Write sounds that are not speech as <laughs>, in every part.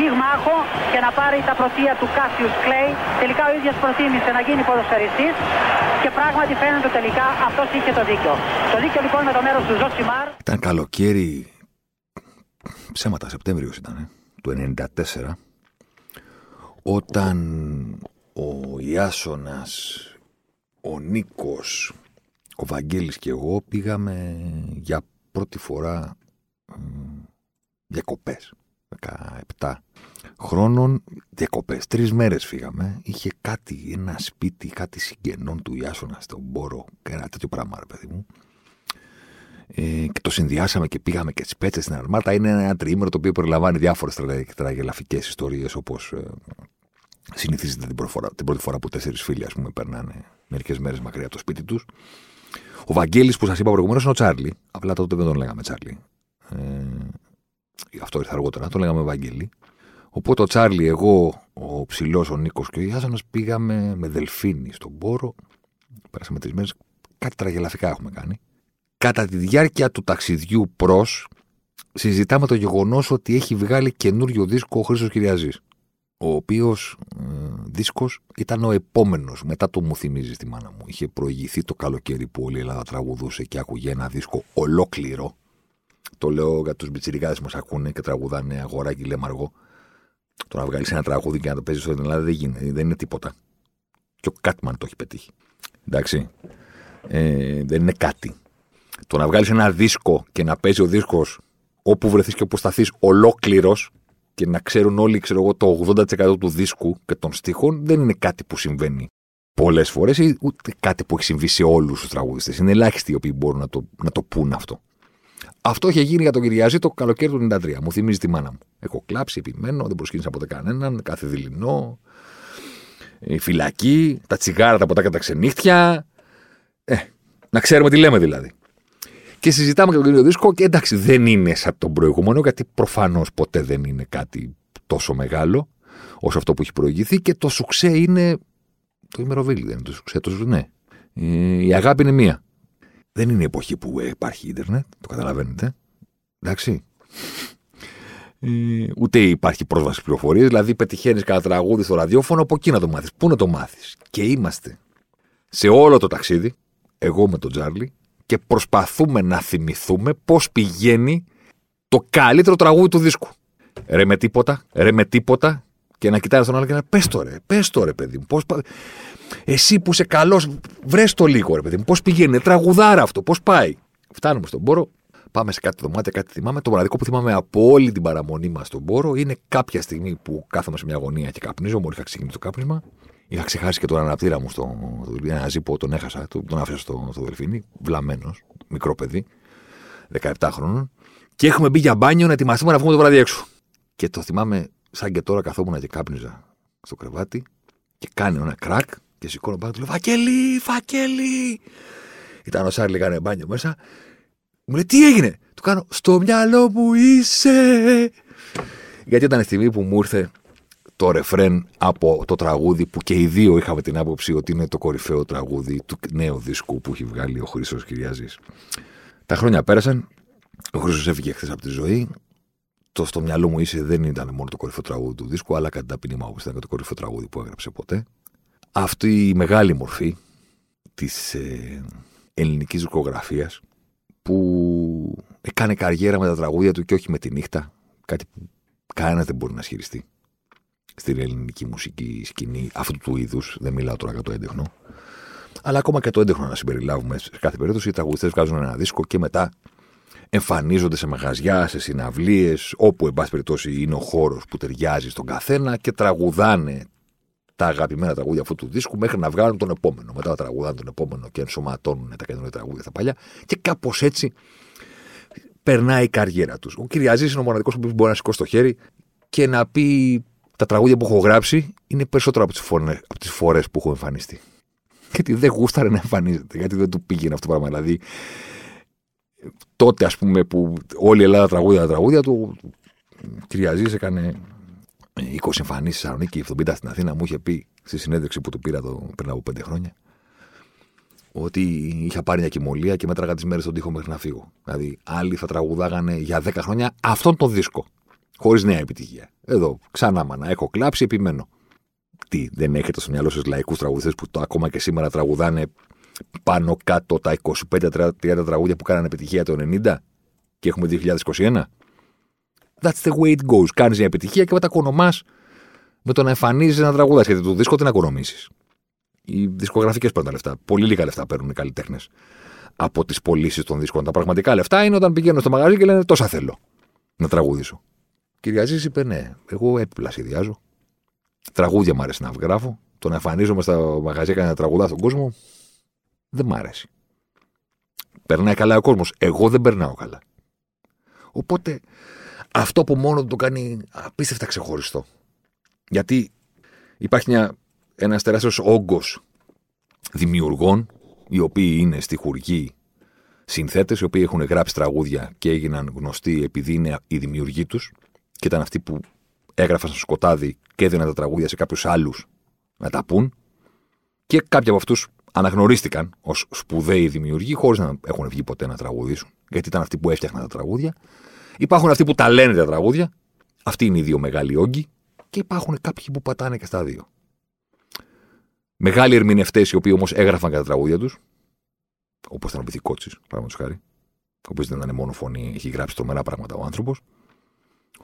πυγμάχο και να πάρει τα πρωτεία του Κάσιους Κλέη. Τελικά ο ίδιος προτίμησε να γίνει ποδοσφαιριστής και πράγματι φαίνεται τελικά αυτός είχε το δίκιο. Το δίκιο λοιπόν με το μέρος του Ζωσιμάρ. Ήταν καλοκαίρι, ψέματα Σεπτέμβριος ήταν, ε, του 94, όταν ο Ιάσονας, ο Νίκος, ο Βαγγέλης και εγώ πήγαμε για πρώτη φορά ε, διακοπές. 17 χρόνων διακοπές. Τρεις μέρες φύγαμε. Είχε κάτι, ένα σπίτι, κάτι συγγενών του Ιάσονα στον Μπόρο. Ένα τέτοιο πράγμα, ρε παιδί μου. Ε, και το συνδυάσαμε και πήγαμε και τις πέτσες στην Αρμάτα. Είναι ένα τριήμερο το οποίο περιλαμβάνει διάφορες τραγελαφικές ιστορίες όπως ε, συνηθίζεται την, προφορά, την πρώτη φορά που τέσσερις φίλοι ας πούμε, περνάνε μερικές μέρες μακριά από το σπίτι τους. Ο Βαγγέλης που σας είπα προηγουμένως είναι ο Τσάρλι. Απλά τότε δεν τον λέγαμε Τσάρλι. Ε, αυτό ήρθε αργότερα, το λέγαμε Ευαγγελί. Οπότε ο Τσάρλι, εγώ, ο ψηλός, ο Νίκος και ο Ιάσονας πήγαμε με δελφίνι στον πόρο. Πέρασαμε τρεις μέρες. Κάτι τραγελαφικά έχουμε κάνει. Κατά τη διάρκεια του ταξιδιού προς, συζητάμε το γεγονός ότι έχει βγάλει καινούριο δίσκο ο Χρήσο Κυριαζής. Ο οποίος ε, δίσκος ήταν ο επόμενος μετά το μου θυμίζεις τη μάνα μου. Είχε προηγηθεί το καλοκαίρι που όλη η Ελλάδα τραγουδούσε και άκουγε ένα δίσκο ολόκληρο το λέω για τους μπιτσιρικάδες που μας ακούνε και τραγουδάνε αγοράκι λέμαργο. Το να βγάλει ένα τραγούδι και να το παίζεις στην Ελλάδα δεν, γίνεται, δεν είναι τίποτα. Και ο Κάτμαν το έχει πετύχει. Εντάξει. Ε, δεν είναι κάτι. Το να βγάλεις ένα δίσκο και να παίζει ο δίσκος όπου βρεθείς και όπου σταθείς ολόκληρος και να ξέρουν όλοι ξέρω εγώ, το 80% του δίσκου και των στίχων δεν είναι κάτι που συμβαίνει πολλές φορές ή ούτε κάτι που έχει συμβεί σε όλους τους τραγουδιστές. Είναι ελάχιστοι οι οποίοι μπορούν να το, να το πούν αυτό. Αυτό είχε γίνει για τον Κυριαζή το καλοκαίρι του 93. Μου θυμίζει τη μάνα μου. Έχω κλάψει, επιμένω, δεν προσκύνησα ποτέ κανέναν, κάθε δειλινό. Η φυλακή, τα τσιγάρα, τα ποτά και τα ξενύχτια. Ε, να ξέρουμε τι λέμε δηλαδή. Και συζητάμε για τον κύριο δίσκο και εντάξει δεν είναι σαν τον προηγούμενο γιατί προφανώς ποτέ δεν είναι κάτι τόσο μεγάλο όσο αυτό που έχει προηγηθεί και το σουξέ είναι το ημεροβίλι δεν είναι το σουξέ, το ναι. Ε, η αγάπη είναι μία. Δεν είναι η εποχή που υπάρχει ίντερνετ, το καταλαβαίνετε. Εντάξει. Ε, ούτε υπάρχει πρόσβαση πληροφορίες. Δηλαδή, πετυχαίνεις κανένα τραγούδι στο ραδιόφωνο, από εκεί να το μάθεις. Πού να το μάθεις. Και είμαστε σε όλο το ταξίδι, εγώ με τον Τζάρλι, και προσπαθούμε να θυμηθούμε πώς πηγαίνει το καλύτερο τραγούδι του δίσκου. Ρε με τίποτα, ρε με τίποτα, και να κοιτάει τον άλλο και να πες το ρε, πες το ρε, παιδί μου. Πώς... Εσύ που είσαι καλός, βρες το λίγο, ρε παιδί μου. Πώς πηγαίνει, τραγουδάρα αυτό, πώς πάει. Φτάνουμε στον πόρο, πάμε σε κάτι δωμάτια, κάτι θυμάμαι. Το μοναδικό που θυμάμαι από όλη την παραμονή μας στον πόρο είναι κάποια στιγμή που κάθομαι σε μια γωνία και καπνίζω. Μόλις είχα ξεκινήσει το κάπνισμα. Είχα ξεχάσει και τον αναπτήρα μου στο ένα ζύπο, τον έχασα, τον άφησα στο, στο δελφίνι, βλαμμένος, μικρό παιδί, 17 χρόνων. Και έχουμε μπει για μπάνιο να ετοιμαστούμε να βγούμε το βράδυ έξω. Και το θυμάμαι σαν και τώρα καθόμουν και κάπνιζα στο κρεβάτι και κάνει ένα κρακ και σηκώνω πάνω του λέω Φακέλη, Φακέλη. Ήταν ο Σάρλι, έκανε μπάνιο μέσα. Μου λέει τι έγινε; Του κάνω στο μυαλό μου είσαι. Γιατί ήταν η στιγμή που μου ήρθε το ρεφρέν από το τραγούδι που και οι δύο είχαμε την άποψη ότι είναι το κορυφαίο τραγούδι του νέου δίσκου που έχει βγάλει ο Χρήσο Κυριάζη. Τα χρόνια πέρασαν. Ο Χρήσο έφυγε χθες από τη ζωή. Το στο μυαλό μου είσαι δεν ήταν μόνο το κορυφαίο τραγούδι του δίσκου, αλλά κατά ταπεινή μου ήταν και το κορυφαίο τραγούδι που έγραψε ποτέ. Αυτή η μεγάλη μορφή της ε, ελληνικής δικογραφίας που έκανε καριέρα με τα τραγούδια του και όχι με τη νύχτα, κάτι που κανένας δεν μπορεί να ισχυριστεί στην ελληνική μουσική σκηνή αυτού του είδους, δεν μιλάω τώρα για το έντεχνο, αλλά ακόμα και το έντεχνο να συμπεριλάβουμε σε κάθε περίπτωση, οι τραγουδιστές βγάζουν ένα δίσκο και μετά εμφανίζονται σε μαγαζιά, σε συναυλίες, όπου εν πάση περιπτώσει είναι ο χώρος που ταιριάζει στον καθένα και τραγουδάνε τα αγαπημένα τραγούδια αυτού του δίσκου μέχρι να βγάλουν τον επόμενο. Μετά τραγουδάνε τον επόμενο και ενσωματώνουν τα καινούργια τραγούδια στα παλιά. Και κάπως έτσι περνάει η καριέρα τους. Ο Κυριαζής είναι ο μοναδικός που μπορεί να σηκώσει το χέρι και να πει τα τραγούδια που έχω γράψει είναι περισσότερα από τις φορές που έχω εμφανιστεί. <laughs> Γιατί δεν γούσταρε να εμφανίζεται, γιατί δεν του πήγαινε αυτό το πράγμα. Δηλαδή, τότε ας πούμε που όλη η Ελλάδα τραγούδια τα τραγούδια του, Κυριαζή έκανε 20 εμφανίσεις στη Θεσσαλονίκη, 70 στην Αθήνα. Μου είχε πει στη συνέντευξη που του πήρα το, πριν από 5 χρόνια ότι είχα πάρει μια κοιμωλία και μέτραγα τις μέρες στον τοίχο μέχρι να φύγω. Δηλαδή, άλλοι θα τραγουδάγανε για 10 χρόνια αυτόν τον δίσκο. Χωρίς νέα επιτυχία. Εδώ, ξανά μανα, έχω κλάψει, επιμένω. Τι, δεν έχετε στο μυαλό σας λαϊκούς τραγουδιστές που το ακόμα και σήμερα τραγουδάνε πάνω κάτω τα 25-30 τραγούδια που κάνανε επιτυχία το 90 και έχουμε 2021. That's the way it goes. Κάνεις μια επιτυχία και μετά κονομάς με το να εμφανίζεις ένα τραγούδα. Γιατί το δίσκο τι να οικονομήσει. Οι δισκογραφικές παίρνουν τα λεφτά. Πολύ λίγα λεφτά παίρνουν οι καλλιτέχνες από τις πωλήσεις των δίσκων. Τα πραγματικά λεφτά είναι όταν πηγαίνουν στο μαγαζί και λένε τόσα θέλω να τραγουδήσω. Κυριαζή είπε ναι, εγώ έπιπλα σχεδιάζω. Τραγούδια μου αρέσει να γράφω. Το να εμφανίζομαι στα μαγαζιά και να τραγουδά στον κόσμο δεν μ' αρέσει. Περνάει καλά ο κόσμος. Εγώ δεν περνάω καλά. Οπότε αυτό που μόνο το κάνει απίστευτα ξεχωριστό. Γιατί υπάρχει μια, ένας τεράστιος όγκος δημιουργών οι οποίοι είναι στοιχουργοί συνθέτες, οι οποίοι έχουν γράψει τραγούδια και έγιναν γνωστοί επειδή είναι οι δημιουργοί τους και ήταν αυτοί που έγραφαν στο σκοτάδι και έδιναν τα τραγούδια σε κάποιους άλλους να τα πούν. Και κάποιοι από αυτούς αναγνωρίστηκαν ως σπουδαίοι δημιουργοί, χωρίς να έχουν βγει ποτέ να τραγουδήσουν, γιατί ήταν αυτοί που έφτιαχναν τα τραγούδια. Υπάρχουν αυτοί που τα λένε τα τραγούδια. Αυτοί είναι οι δύο μεγάλοι όγκοι. Και υπάρχουν κάποιοι που πατάνε και στα δύο. Μεγάλοι ερμηνευτές οι οποίοι όμως έγραφαν κατά τα τραγούδια τους, όπως ήταν ο Πυθικότσι, παραδείγματος χάρη, ο οποίος δεν ήταν μόνο φωνή, έχει γράψει τρομερά πράγματα ο άνθρωπος.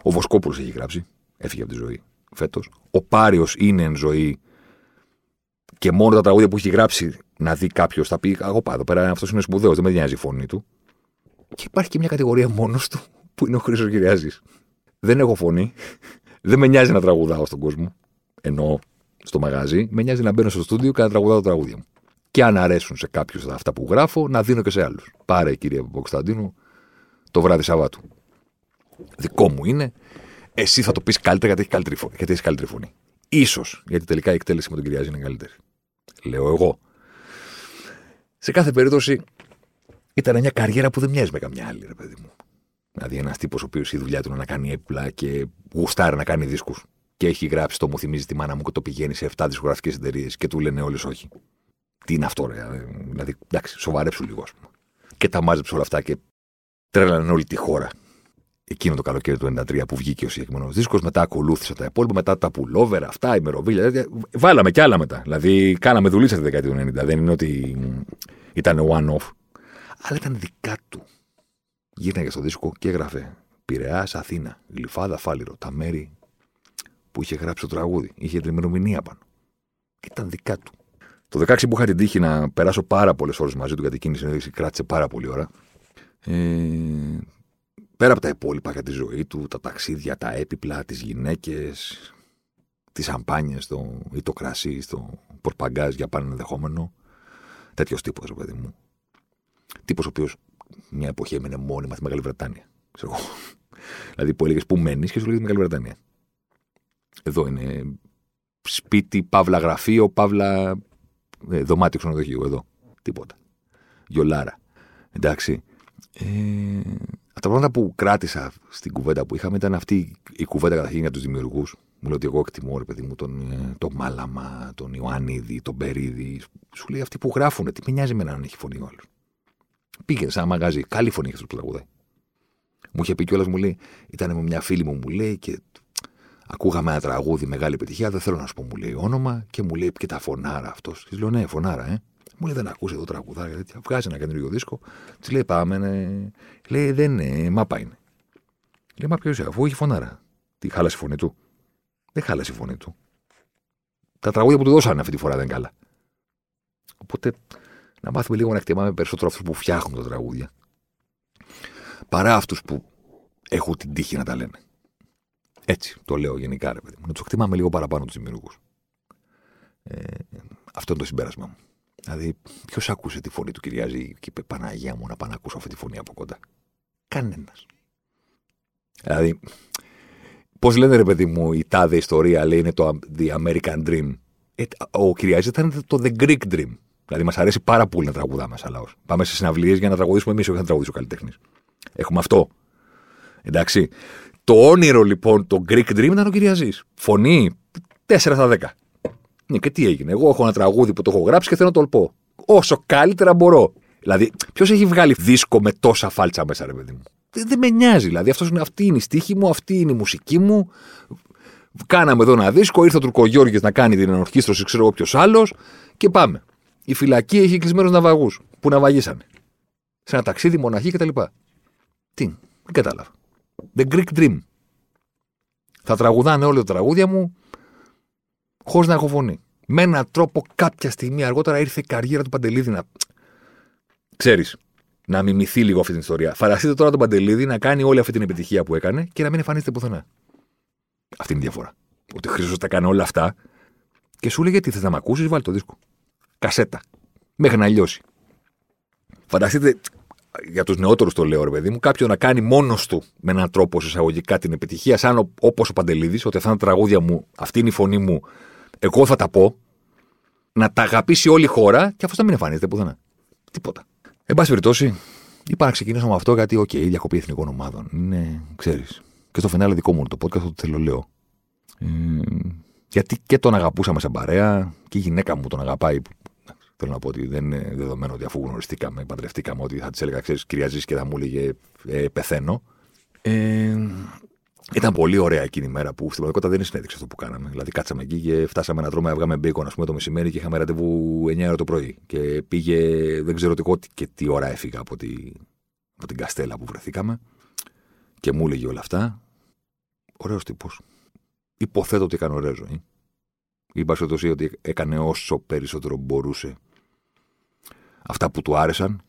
Ο Βοσκόπουλος έχει γράψει, έφυγε από τη ζωή φέτος. Ο Πάριος είναι εν ζωή και μόνο τα τραγούδια που έχει γράψει να δει κάποιος θα πει: Εγώ πάω εδώ πέρα, αυτός είναι σπουδαίος, δεν με νοιάζει η φωνή του. Και υπάρχει και μια κατηγορία μόνος του που είναι ο Χρήσο Κυριάζης. Δεν έχω φωνή. Δεν με νοιάζει να τραγουδάω στον κόσμο. Ενώ στο μαγάζι, με νοιάζει να μπαίνω στο στούντιο και να τραγουδάω τα τραγούδια μου. Και αν αρέσουν σε κάποιους αυτά που γράφω, να δίνω και σε άλλους. Πάρε, κύριε Κωνσταντίνου, το βράδυ Σαββάτου. Δικό μου είναι. Εσύ θα το πεις καλύτερα γιατί έχει καλύτερη, φωνή, γιατί έχεις καλύτερη φωνή. σω γιατί τελικά η εκτέλεση με τον Κυριάζη είναι καλύτερη. Λέω εγώ. Σε κάθε περίπτωση ήταν μια καριέρα που δεν μοιάζει με καμιά άλλη, ρε παιδί μου. Δηλαδή, ένας τύπος ο οποίος η δουλειά του είναι να κάνει έπιπλα και γουστάρει να κάνει δίσκους. Και έχει γράψει το μου θυμίζει τη μάνα μου και το πηγαίνει σε 7 δισκογραφικές εταιρείες και του λένε όλες όχι. Τι είναι αυτό, ρε. Δηλαδή, εντάξει, σοβαρέψου λίγο, ας πούμε. Και τα μάζεψε όλα αυτά και τρέλανε όλη τη χώρα. Εκείνο το καλοκαίρι του 1993 που βγήκε ο συγκεκριμένος δίσκος, μετά ακολούθησε τα υπόλοιπα, μετά τα πουλόβερα, αυτά, η μεροβίλια. Δηλαδή, βάλαμε κι άλλα μετά. Δηλαδή, κάναμε δουλειά στη δεκαετία του 90. Δεν είναι ότι ήταν one-off. Αλλά ήταν δικά του. Γύρναγε στο δίσκο και έγραφε Πειραιά, Αθήνα, Γλυφάδα, Φάληρο. Τα μέρη που είχε γράψει το τραγούδι. Είχε την ημερομηνία πάνω. Ήταν δικά του. Το 16 που είχα την τύχη να περάσω πάρα πολλές ώρες μαζί του, γιατί εκείνη η συνέντευξη κράτησε πάρα πολύ ώρα. Ε, πέρα από τα υπόλοιπα για τη ζωή του, τα ταξίδια, τα έπιπλα, τις γυναίκες, τις σαμπάνιες ή το κρασί στο πορπαγκάζ για πάνω ενδεχόμενο. Τέτοιος τύπος, ρε παιδί μου. Τύπος ο οποίος μια εποχή έμενε μόνιμα στη Μεγάλη Βρετάνια. Ξέρω. δηλαδή που έλεγες Πού μένεις και σου λέγε Μεγάλη Βρετανία. Εδώ είναι σπίτι, παύλα γραφείο, παύλα ε, δωμάτιο ξενοδοχείου. Εδώ. Τίποτα. Γιολάρα. Εντάξει. Ε, τα πράγματα που κράτησα στην κουβέντα που είχαμε ήταν αυτή η κουβέντα καταρχήν για τους δημιουργούς. Μου λέει ότι εγώ εκτιμώ, ρε παιδί μου, τον, ε, τον Μάλαμα, τον Ιωάννιδη, τον Περίδη. Σου λέει αυτοί που γράφουν, τι με νοιάζει με να έχει φωνή ο άλλος. Πήγαινε σε ένα μαγαζί. Καλή φωνή είχε το τραγουδάει. Μου είχε πει κιόλας, μου λέει, ήταν με μια φίλη μου, μου λέει, και ακούγαμε ένα τραγούδι μεγάλη επιτυχία. Δεν θέλω να σου πω, μου λέει όνομα και μου λέει και τα φωνάρα αυτός. Της λέω, ναι, φωνάρα, ε. Μου λέει, δεν ακούσε εδώ τραγουδάρια. Γιατί βγάζει ένα καινούριο δίσκο. Της λέει, πάμε, ναι. Λέει, δεν είναι, μάπα είναι. Λέει, μα ποιος είσαι, αφού έχει φωνάρα. Τι χάλασε η φωνή του; Δεν χάλασε η φωνή του. Τα τραγούδια που του δώσανε αυτή τη φορά δεν είναι καλά. Οπότε να μάθουμε λίγο να εκτιμάμε περισσότερο αυτούς που φτιάχνουν τα τραγούδια. Παρά αυτούς που έχουν την τύχη να τα λένε. Έτσι το λέω γενικά, ρε παιδί μου. Να τους εκτιμάμε λίγο παραπάνω τους δημιουργούς. Ε, αυτό είναι το συμπέρασμα μου. Δηλαδή, ποιος άκουσε τη φωνή του Κυριάζη και είπε Παναγία μου να πάω να ακούσω αυτή τη φωνή από κοντά. Κανένας. Δηλαδή, πώς λένε ρε παιδί μου, η τάδε ιστορία λέει είναι το The American Dream. Ε, ο Κυριάζης ήταν το The Greek Dream. Δηλαδή, μας αρέσει πάρα πολύ να τραγουδάμε σαν λαός. Πάμε σε συναυλίες για να τραγουδήσουμε εμείς, όχι να τραγουδήσει ο καλλιτέχνης. Έχουμε αυτό. Εντάξει. Το όνειρο λοιπόν, το Greek Dream ήταν ο Κυριαζή. Φωνή 4 στα 10. Ναι, και τι έγινε. Εγώ έχω ένα τραγούδι που το έχω γράψει και θέλω να το πω. Όσο καλύτερα μπορώ. Δηλαδή, ποιος έχει βγάλει δίσκο με τόσα φάλτσα μέσα, ρε παιδί μου; Δεν, δεν με νοιάζει. Δηλαδή, αυτός είναι, αυτή είναι η στίχη μου, αυτή είναι η μουσική μου. Κάναμε εδώ ένα δίσκο, ήρθε ο Τουρκογιώργη να κάνει την ενορχήστρωση, ξέρω εγώ ποιος άλλος, και πάμε. Η φυλακή έχει κλεισμένου ναυαγούς που ναυαγίσανε. Σε ένα ταξίδι, μοναχή κτλ. Τι, δεν κατάλαβα. The Greek Dream. Θα τραγουδάνε όλα τα τραγούδια μου χωρίς να έχω φωνή. Με έναν τρόπο κάποια στιγμή αργότερα ήρθε η καριέρα του Παντελίδη να. Ξέρεις, να μιμηθεί λίγο αυτή την ιστορία. Φανταστείτε τώρα τον Παντελίδη να κάνει όλη αυτή την επιτυχία που έκανε και να μην εμφανίζεται πουθενά. Αυτή είναι η διαφορά. Ότι Χρυσό τα κάνει όλα αυτά και σου λέει γιατί θες να με ακούσεις, βάλει το δίσκο. Κασέτα. Μέχρι να λιώσει. Φανταστείτε, για τους νεότερους το λέω, ρε παιδί μου, κάποιον να κάνει μόνος του με έναν τρόπο εισαγωγικά την επιτυχία, σαν όπως ο Παντελίδης, ότι αυτά είναι τα τραγούδια μου, αυτή είναι η φωνή μου, εγώ θα τα πω, να τα αγαπήσει όλη η χώρα και αυτό να μην εμφανίζεται πουθενά. Τίποτα. Εν πάση περιπτώσει, είπα να ξεκινήσω με αυτό γιατί, OK, okay, η διακοπή εθνικών ομάδων είναι, ξέρεις. Και στο φινάλε δικό μου το podcast, το θέλω λέω. Ε, γιατί και τον αγαπούσαμε σαν παρέα και η γυναίκα μου τον αγαπάει. Θέλω να πω ότι δεν είναι δεδομένο ότι αφού γνωριστήκαμε, παντρευτήκαμε, ότι θα της έλεγα, ξέρεις, κυρία και θα μου έλεγε ε, πεθαίνω. Ε, ήταν πολύ ωραία εκείνη η μέρα που στην πραγματικότητα δεν είναι συνέδειξη αυτό που κάναμε. Δηλαδή, κάτσαμε εκεί και φτάσαμε να τρώμε, έβγαμε μπέικον, ας πούμε, το μεσημέρι και είχαμε ραντεβού 9 ώρα το πρωί. Και πήγε, δεν ξέρω τι, και τι ώρα έφυγα από, τη, από την Καστέλα που βρεθήκαμε. Και μου έλεγε όλα αυτά. Ωραίος τύπος. Υποθέτω ότι έκανε ωραία ζωή. Είπα ότι έκανε όσο περισσότερο μπορούσε αυτά που του άρεσαν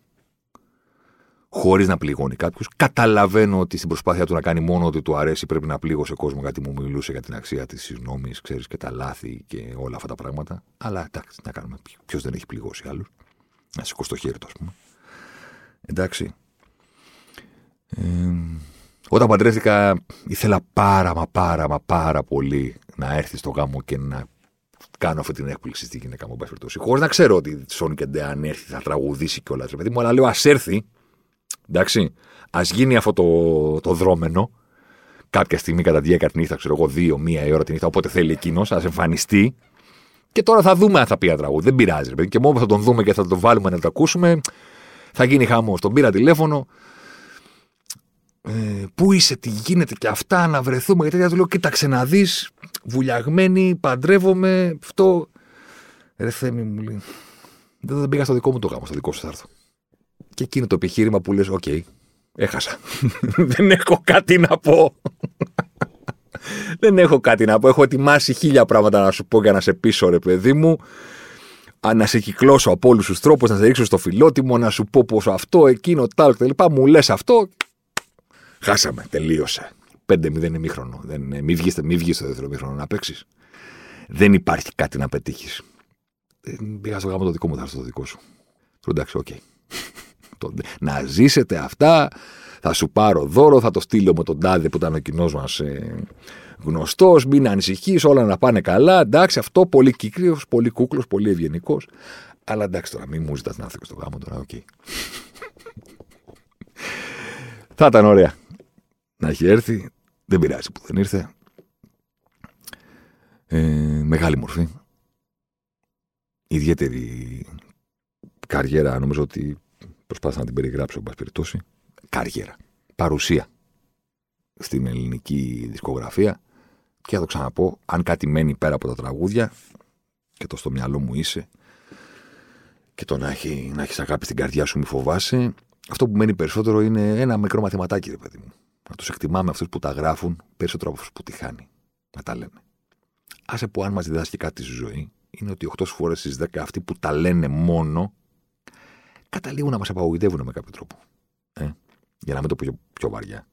χωρίς να πληγώνει κάποιου. Καταλαβαίνω ότι στην προσπάθεια του να κάνει μόνο ότι του αρέσει πρέπει να πλήγωσε κόσμο γιατί μου μιλούσε για την αξία της συγγνώμη, ξέρεις και τα λάθη και όλα αυτά τα πράγματα. Αλλά εντάξει, να κάνουμε. Ποιος δεν έχει πληγώσει άλλους; Να σηκώσει το χέρι του, ας πούμε. Εντάξει. Ε, όταν παντρεύτηκα, ήθελα πάρα μα πάρα μα πάρα πολύ να έρθει στο γάμο και να κάνω αυτή την έκπληξη στη γυναίκα μου, Χωρίς να ξέρω ότι Σόνι και αν έρθει θα τραγουδήσει κιόλας. Παιδί μου, αλλά λέω ας έρθει Εντάξει. Α γίνει αυτό το, το δρόμενο κάποια στιγμή κατά τη διάρκεια της νύχτας, ξέρω εγώ, δύο, μία η ώρα τη νύχτα, όποτε θέλει εκείνος, ας εμφανιστεί. Και τώρα θα δούμε αν θα πει ένα τραγούδι. Δεν πειράζει, ρε Και μόνο θα τον δούμε και θα τον βάλουμε να το ακούσουμε, θα γίνει χαμός. Τον πήρα τηλέφωνο. Ε, πού είσαι, τι γίνεται και αυτά, να βρεθούμε. Γιατί του λέω, κοίταξε να δεις, βουλιαγμένη, παντρεύομαι, αυτό. Ρε Θέμη μου λέει. Δεν, πήγα στο δικό μου το γάμο, στο δικό σου θα έρθω. Και εκείνο το επιχείρημα που λες, OK, okay, έχασα. <laughs> Δεν έχω κάτι να πω. Δεν έχω κάτι να πω. Έχω ετοιμάσει χίλια πράγματα να σου πω για να σε πείσω, ρε παιδί μου. Να σε κυκλώσω από όλους τους τρόπους, να σε ρίξω στο φιλότιμο, να σου πω πόσο αυτό, εκείνο, τα κτλ. Μου λες αυτό. Χάσαμε. Τελείωσε. 5-0 ημίχρονο. Δεν, μη βγεις μη βγεις στο δεύτερο ημίχρονο να παίξεις. Δεν υπάρχει κάτι να πετύχεις. Πήγα στο γάμο το δικό μου, θα έρθω το δικό σου. Εντάξει, OK. Okay να ζήσετε αυτά. Θα σου πάρω δώρο, θα το στείλω με τον τάδε που ήταν ο κοινός μας ε, γνωστός. Μην ανησυχείς, όλα να πάνε καλά. Εντάξει, αυτό πολύ κύριος, πολύ κούκλος, πολύ ευγενικός. Αλλά εντάξει τώρα, μην μου ζητάς να έρθει στο γάμο τώρα, OK. Okay. θα ήταν ωραία να έχει έρθει. Δεν πειράζει που δεν ήρθε. Ε, μεγάλη μορφή. Ιδιαίτερη καριέρα, νομίζω ότι προσπάθησα να την περιγράψω, εν πάση περιπτώσει. Καριέρα. Παρουσία στην ελληνική δισκογραφία. Και θα το ξαναπώ, αν κάτι μένει πέρα από τα τραγούδια και το στο μυαλό μου είσαι και το να, έχει, να έχεις αγάπη στην καρδιά σου, μη φοβάσαι, αυτό που μένει περισσότερο είναι ένα μικρό μαθηματάκι, ρε παιδί μου. Να τους εκτιμάμε αυτούς που τα γράφουν περισσότερο από αυτούς που τη χάνει. Να τα λέμε. Άσε που αν μας διδάσκει κάτι στη ζωή, είναι ότι 8 φορές στις 10 αυτοί που τα λένε μόνο καταλήγουν να μας απαγοητεύουν με κάποιο τρόπο. Ε; Για να μην το πω πιο, πιο βαριά.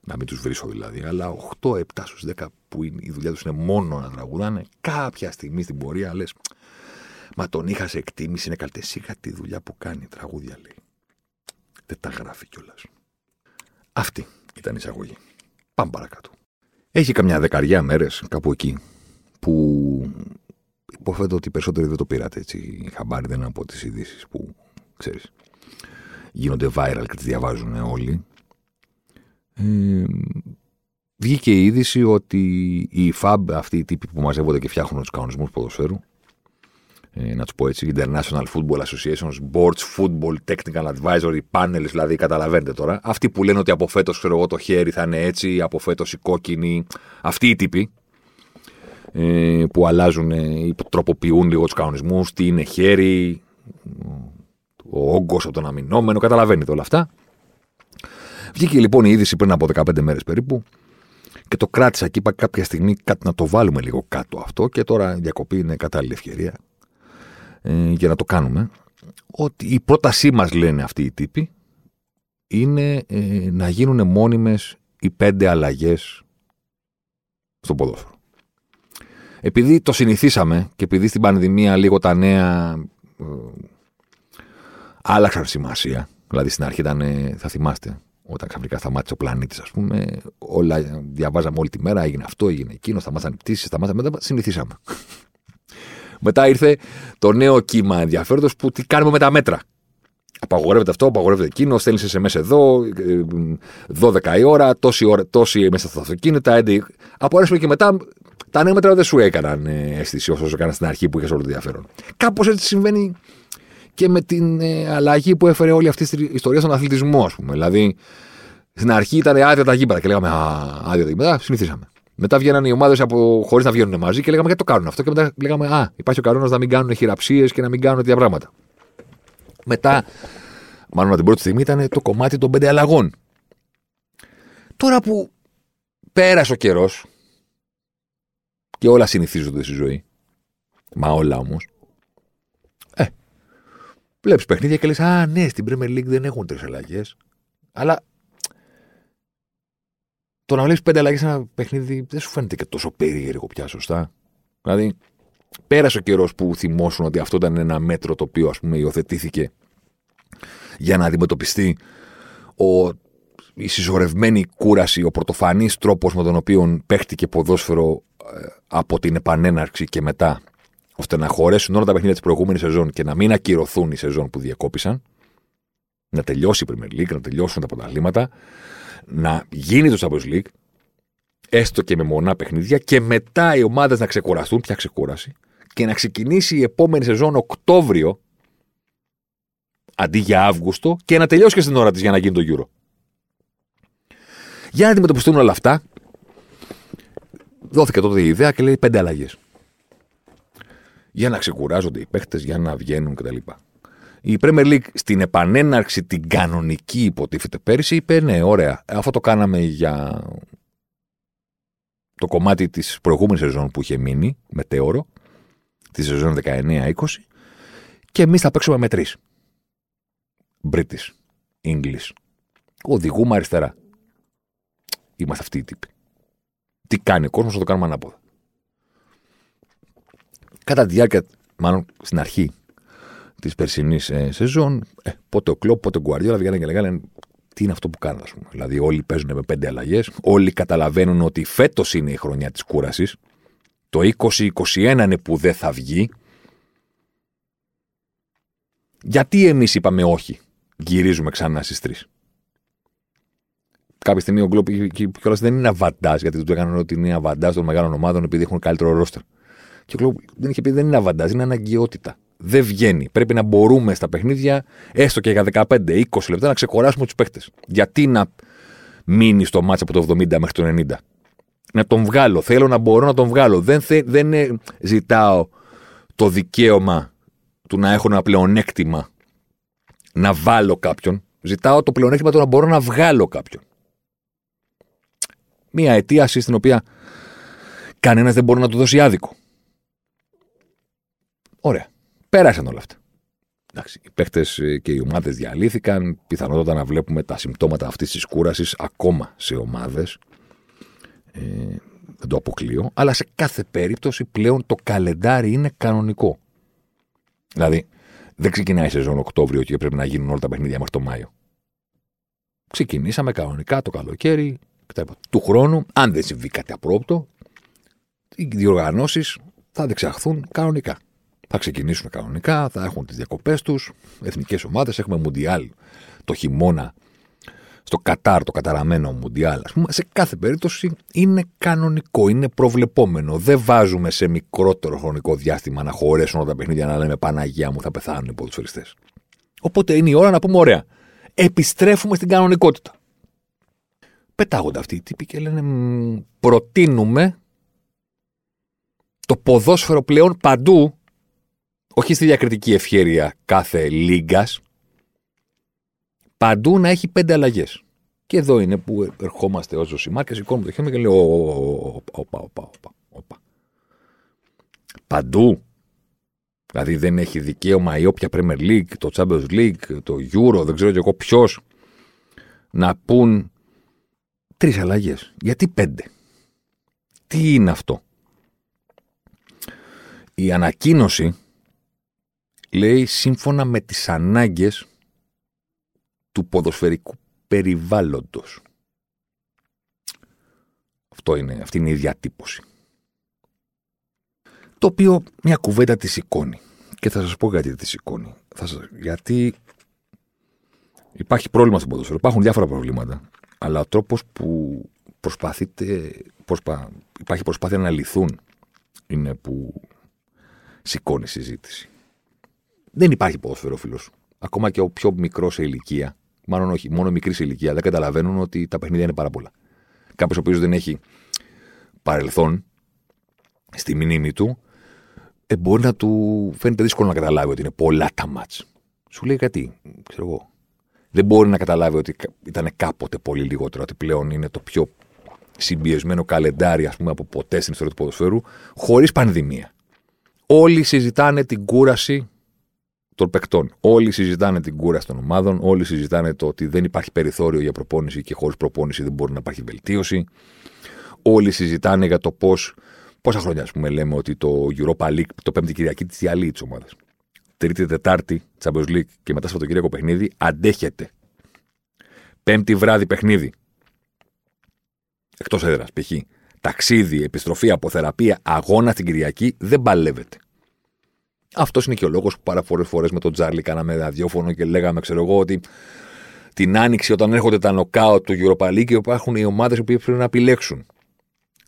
Να μην τους βρίσω δηλαδή. Αλλά 8-7 στους 10 που είναι, η δουλειά τους είναι μόνο να τραγουδάνε, κάποια στιγμή στην πορεία λες. Μα τον είχας σε εκτίμηση, είναι καλτεσίκα τη δουλειά που κάνει. Τραγούδια λέει. Δεν τα γράφει κιόλας. Αυτή ήταν η εισαγωγή. Πάμε παρακάτω. Έχει καμιά δεκαριά μέρες κάπου εκεί που υποθέτω ότι οι περισσότεροι δεν το πήρατε έτσι. Η χαμπάρι δεν είναι από τις ειδήσεις που ξέρεις. Γίνονται viral και τις διαβάζουν όλοι. Ε, βγήκε η είδηση ότι οι FAB, αυτοί οι τύποι που μαζεύονται και φτιάχνουν τους κανονισμούς ποδοσφαίρου, ε, να τους πω έτσι, International Football Associations, Boards, Football, Technical Advisory Panels, δηλαδή καταλαβαίνετε τώρα. Αυτοί που λένε ότι από φέτος, ξέρω εγώ, το χέρι θα είναι έτσι, από φέτος η κόκκινη. Αυτοί οι τύποι ε, που αλλάζουν ή τροποποιούν λίγο τους κανονισμούς, τι είναι χέρι, ο όγκος από τον αμυνόμενο, καταλαβαίνετε όλα αυτά. Βγήκε λοιπόν η είδηση πριν από 15 μέρες περίπου και το κράτησα και είπα κάποια στιγμή κάτι να το βάλουμε λίγο κάτω αυτό και τώρα η διακοπή είναι κατάλληλη ευκαιρία ε, για να το κάνουμε. Ότι η πρότασή μας λένε αυτοί οι τύποι είναι ε, να γίνουν μόνιμες οι πέντε αλλαγές στο ποδόσφαιρο. Επειδή το συνηθίσαμε και επειδή στην πανδημία λίγο τα νέα ε, άλλαξαν σημασία, δηλαδή στην αρχή ήταν, θα θυμάστε, όταν ξαφνικά σταμάτησε ο πλανήτης, ας πούμε, όλα διαβάζαμε όλη τη μέρα, έγινε αυτό, έγινε εκείνο, σταμάτησαν οι πτήσει, σταμάτησαν μετά, συνηθίσαμε. <laughs> μετά ήρθε το νέο κύμα ενδιαφέροντος που τι κάνουμε με τα μέτρα. Απαγορεύεται αυτό, απαγορεύεται εκείνο, στέλνεις SMS εδώ, 12 η ώρα, τόση, ώρα, τόση μέσα στα αυτοκίνητα. Από και μετά τα νέα μέτρα δεν σου έκαναν ε, αίσθηση όσο έκανα στην αρχή που είχες όλο το ενδιαφέρον. Κάπως έτσι συμβαίνει και με την ε, αλλαγή που έφερε όλη αυτή η ιστορία στον αθλητισμό, ας πούμε. Δηλαδή, στην αρχή ήταν άδεια τα γήπεδα και λέγαμε Α, άδεια τα γήπεδα, συνηθίσαμε. Μετά βγαίναν οι ομάδες χωρίς να βγαίνουν μαζί και λέγαμε γιατί το κάνουν αυτό. Και μετά λέγαμε Α, υπάρχει ο κανόνας να μην κάνουν χειραψίες και να μην κάνουν τέτοια πράγματα. Μετά, μάλλον την πρώτη στιγμή ήταν το κομμάτι των πέντε αλλαγών. Τώρα που πέρασε ο καιρός και όλα συνηθίζονται στη ζωή, μα όλα όμως, Βλέπεις παιχνίδια και λες: Α, ναι, στην Premier League δεν έχουν τρεις αλλαγές. Αλλά το να βλέπεις πέντε αλλαγές σε ένα παιχνίδι δεν σου φαίνεται και τόσο περίεργο πια, σωστά. Δηλαδή, πέρασε ο καιρός που θυμώσουν ότι αυτό ήταν ένα μέτρο το οποίο ας πούμε υιοθετήθηκε για να αντιμετωπιστεί ο, η συσσωρευμένη κούραση, ο πρωτοφανής τρόπος με τον οποίο παίχτηκε ποδόσφαιρο ε, από την επανέναρξη και μετά ώστε να χωρέσουν όλα τα παιχνίδια της προηγούμενης σεζόν και να μην ακυρωθούν οι σεζόν που διακόπησαν, να τελειώσει η Premier League, να τελειώσουν τα πρωταθλήματα, να γίνει το Champions League, έστω και με μονά παιχνίδια, και μετά οι ομάδες να ξεκουραστούν, πια ξεκούραση, και να ξεκινήσει η επόμενη σεζόν Οκτώβριο αντί για Αύγουστο και να τελειώσει και στην ώρα της για να γίνει το Euro. Για να αντιμετωπιστούν όλα αυτά, δόθηκε τότε η ιδέα και λέει πέντε αλλαγές για να ξεκουράζονται οι παίχτε, για να βγαίνουν κτλ. Η Premier League στην επανέναρξη την κανονική υποτίθεται πέρυσι είπε ναι, ωραία, αυτό το κάναμε για το κομμάτι της προηγούμενης σεζόν που είχε μείνει, μετέωρο, τη σεζόν 19-20, και εμείς θα παίξουμε με τρεις. British, English. Οδηγούμε αριστερά. Είμαστε αυτοί οι τύποι. Τι κάνει ο κόσμος, θα το κάνουμε ανάποδα κατά τη διάρκεια, μάλλον στην αρχή της περσινής ε, σεζόν, ε, πότε ο Κλόπ, πότε ο Γκουαριόλα βγαίνουν και λέγανε τι είναι αυτό που κάνουν, ας πούμε. Δηλαδή, όλοι παίζουν με πέντε αλλαγές, όλοι καταλαβαίνουν ότι φέτος είναι η χρονιά της κούρασης. Το 2021 είναι που δεν θα βγει. Γιατί εμείς είπαμε όχι, γυρίζουμε ξανά στις τρεις. Κάποια στιγμή ο Κλόπ κιόλας δεν είναι αβαντάς, γιατί τους έκαναν ότι είναι αβαντάς των μεγάλων ομάδων επειδή έχουν καλύτερο ρόστερ. Και ο Κλόπ δεν είχε πει δεν είναι αβαντάζ, είναι αναγκαιότητα. Δεν βγαίνει. Πρέπει να μπορούμε στα παιχνίδια, έστω και για 15-20 λεπτά, να ξεκοράσουμε τους παίχτε. Γιατί να μείνει στο μάτσα από το 70 μέχρι το 90. Να τον βγάλω. Θέλω να μπορώ να τον βγάλω. Δεν, θε, δεν ζητάω το δικαίωμα του να έχω ένα πλεονέκτημα να βάλω κάποιον. Ζητάω το πλεονέκτημα του να μπορώ να βγάλω κάποιον. Μία αιτίαση στην οποία κανένας δεν μπορεί να του δώσει άδικο. Ωραία. Πέρασαν όλα αυτά. Εντάξει, οι παίχτες ε, και οι ομάδες διαλύθηκαν. Πιθανότατα να βλέπουμε τα συμπτώματα αυτής της κούρασης ακόμα σε ομάδες. Ε, δεν το αποκλείω. Αλλά σε κάθε περίπτωση πλέον το καλεντάρι είναι κανονικό. Δηλαδή, δεν ξεκινάει η σεζόν Οκτώβριο και πρέπει να γίνουν όλα τα παιχνίδια μέχρι το Μάιο. Ξεκινήσαμε κανονικά το καλοκαίρι. Του χρόνου, αν δεν συμβεί κάτι απρόπτο, οι διοργανώσεις θα διεξαχθούν κανονικά. Θα ξεκινήσουν κανονικά, θα έχουν τις διακοπές τους, εθνικές ομάδες. Έχουμε Μουντιάλ το χειμώνα στο Κατάρ, το καταραμένο Μουντιάλ. Ας πούμε, σε κάθε περίπτωση είναι κανονικό, είναι προβλεπόμενο. Δεν βάζουμε σε μικρότερο χρονικό διάστημα να χωρέσουν όλα τα παιχνίδια να λέμε Παναγία μου, θα πεθάνουν οι ποδοσφαιριστές. Οπότε είναι η ώρα να πούμε: Ωραία, επιστρέφουμε στην κανονικότητα. Πετάγονται αυτοί οι τύποι και λένε: Προτείνουμε το ποδόσφαιρο πλέον παντού, όχι στη διακριτική ευχέρεια κάθε λίγκας, παντού να έχει πέντε αλλαγές. Και εδώ είναι που ερχόμαστε ως Ζωσιμάρ και σηκώνουμε το χέρι και λέω: Όπα, όπα, όπα. Παντού. Δηλαδή δεν έχει δικαίωμα η όποια Premier League, το Champions League, το Euro, δεν ξέρω και εγώ ποιος, να πούν τρεις αλλαγές. Γιατί πέντε; Τι είναι αυτό; Η ανακοίνωση λέει σύμφωνα με τις ανάγκες του ποδοσφαιρικού περιβάλλοντος. Αυτό είναι, αυτή είναι η διατύπωση. Το οποίο μια κουβέντα τη σηκώνει. Και θα σας πω γιατί τη σηκώνει. Θα σας, γιατί υπάρχει πρόβλημα στο ποδοσφαίρο. Υπάρχουν διάφορα προβλήματα. Αλλά ο τρόπος που προσπαθείτε, προσπα, υπάρχει προσπάθεια να λυθούν είναι που σηκώνει συζήτηση. Δεν υπάρχει ποδοσφαίρο, φίλος. Ακόμα και ο πιο μικρός σε ηλικία, μάλλον όχι, μόνο μικρή σε ηλικία, δεν καταλαβαίνουν ότι τα παιχνίδια είναι πάρα πολλά. Κάποιος ο οποίος δεν έχει παρελθόν στη μνήμη του, ε, μπορεί να του φαίνεται δύσκολο να καταλάβει ότι είναι πολλά τα μάτς. Σου λέει κάτι, ξέρω εγώ. Δεν μπορεί να καταλάβει ότι ήταν κάποτε πολύ λιγότερο, ότι πλέον είναι το πιο συμπιεσμένο καλεντάρι, ας πούμε, από ποτέ στην ιστορία του ποδοσφαίρου, χωρίς πανδημία. Όλοι συζητάνε την κούραση των παικτών. Όλοι συζητάνε την κούραση των ομάδων. Όλοι συζητάνε το ότι δεν υπάρχει περιθώριο για προπόνηση και χωρίς προπόνηση δεν μπορεί να υπάρχει βελτίωση. Όλοι συζητάνε για το πώς. Πόσα χρόνια, ας πούμε, λέμε ότι το Europa League, το Πέμπτη Κυριακή, της διαλύει της ομάδας. Τρίτη, Τετάρτη, Champions League και μετά Σαββατοκύριακο παιχνίδι, αντέχεται. Πέμπτη βράδυ παιχνίδι. Εκτός έδρας, π.χ ταξίδι, επιστροφή, αποθεραπεία, αγώνα την Κυριακή δεν παλεύεται. Αυτός είναι και ο λόγος που πάρα πολλές φορές με τον Τζάρλι κάναμε ραδιόφωνο και λέγαμε, ξέρω εγώ, ότι την άνοιξη όταν έρχονται τα νοκάου του Europa League υπάρχουν οι ομάδες που πρέπει να επιλέξουν.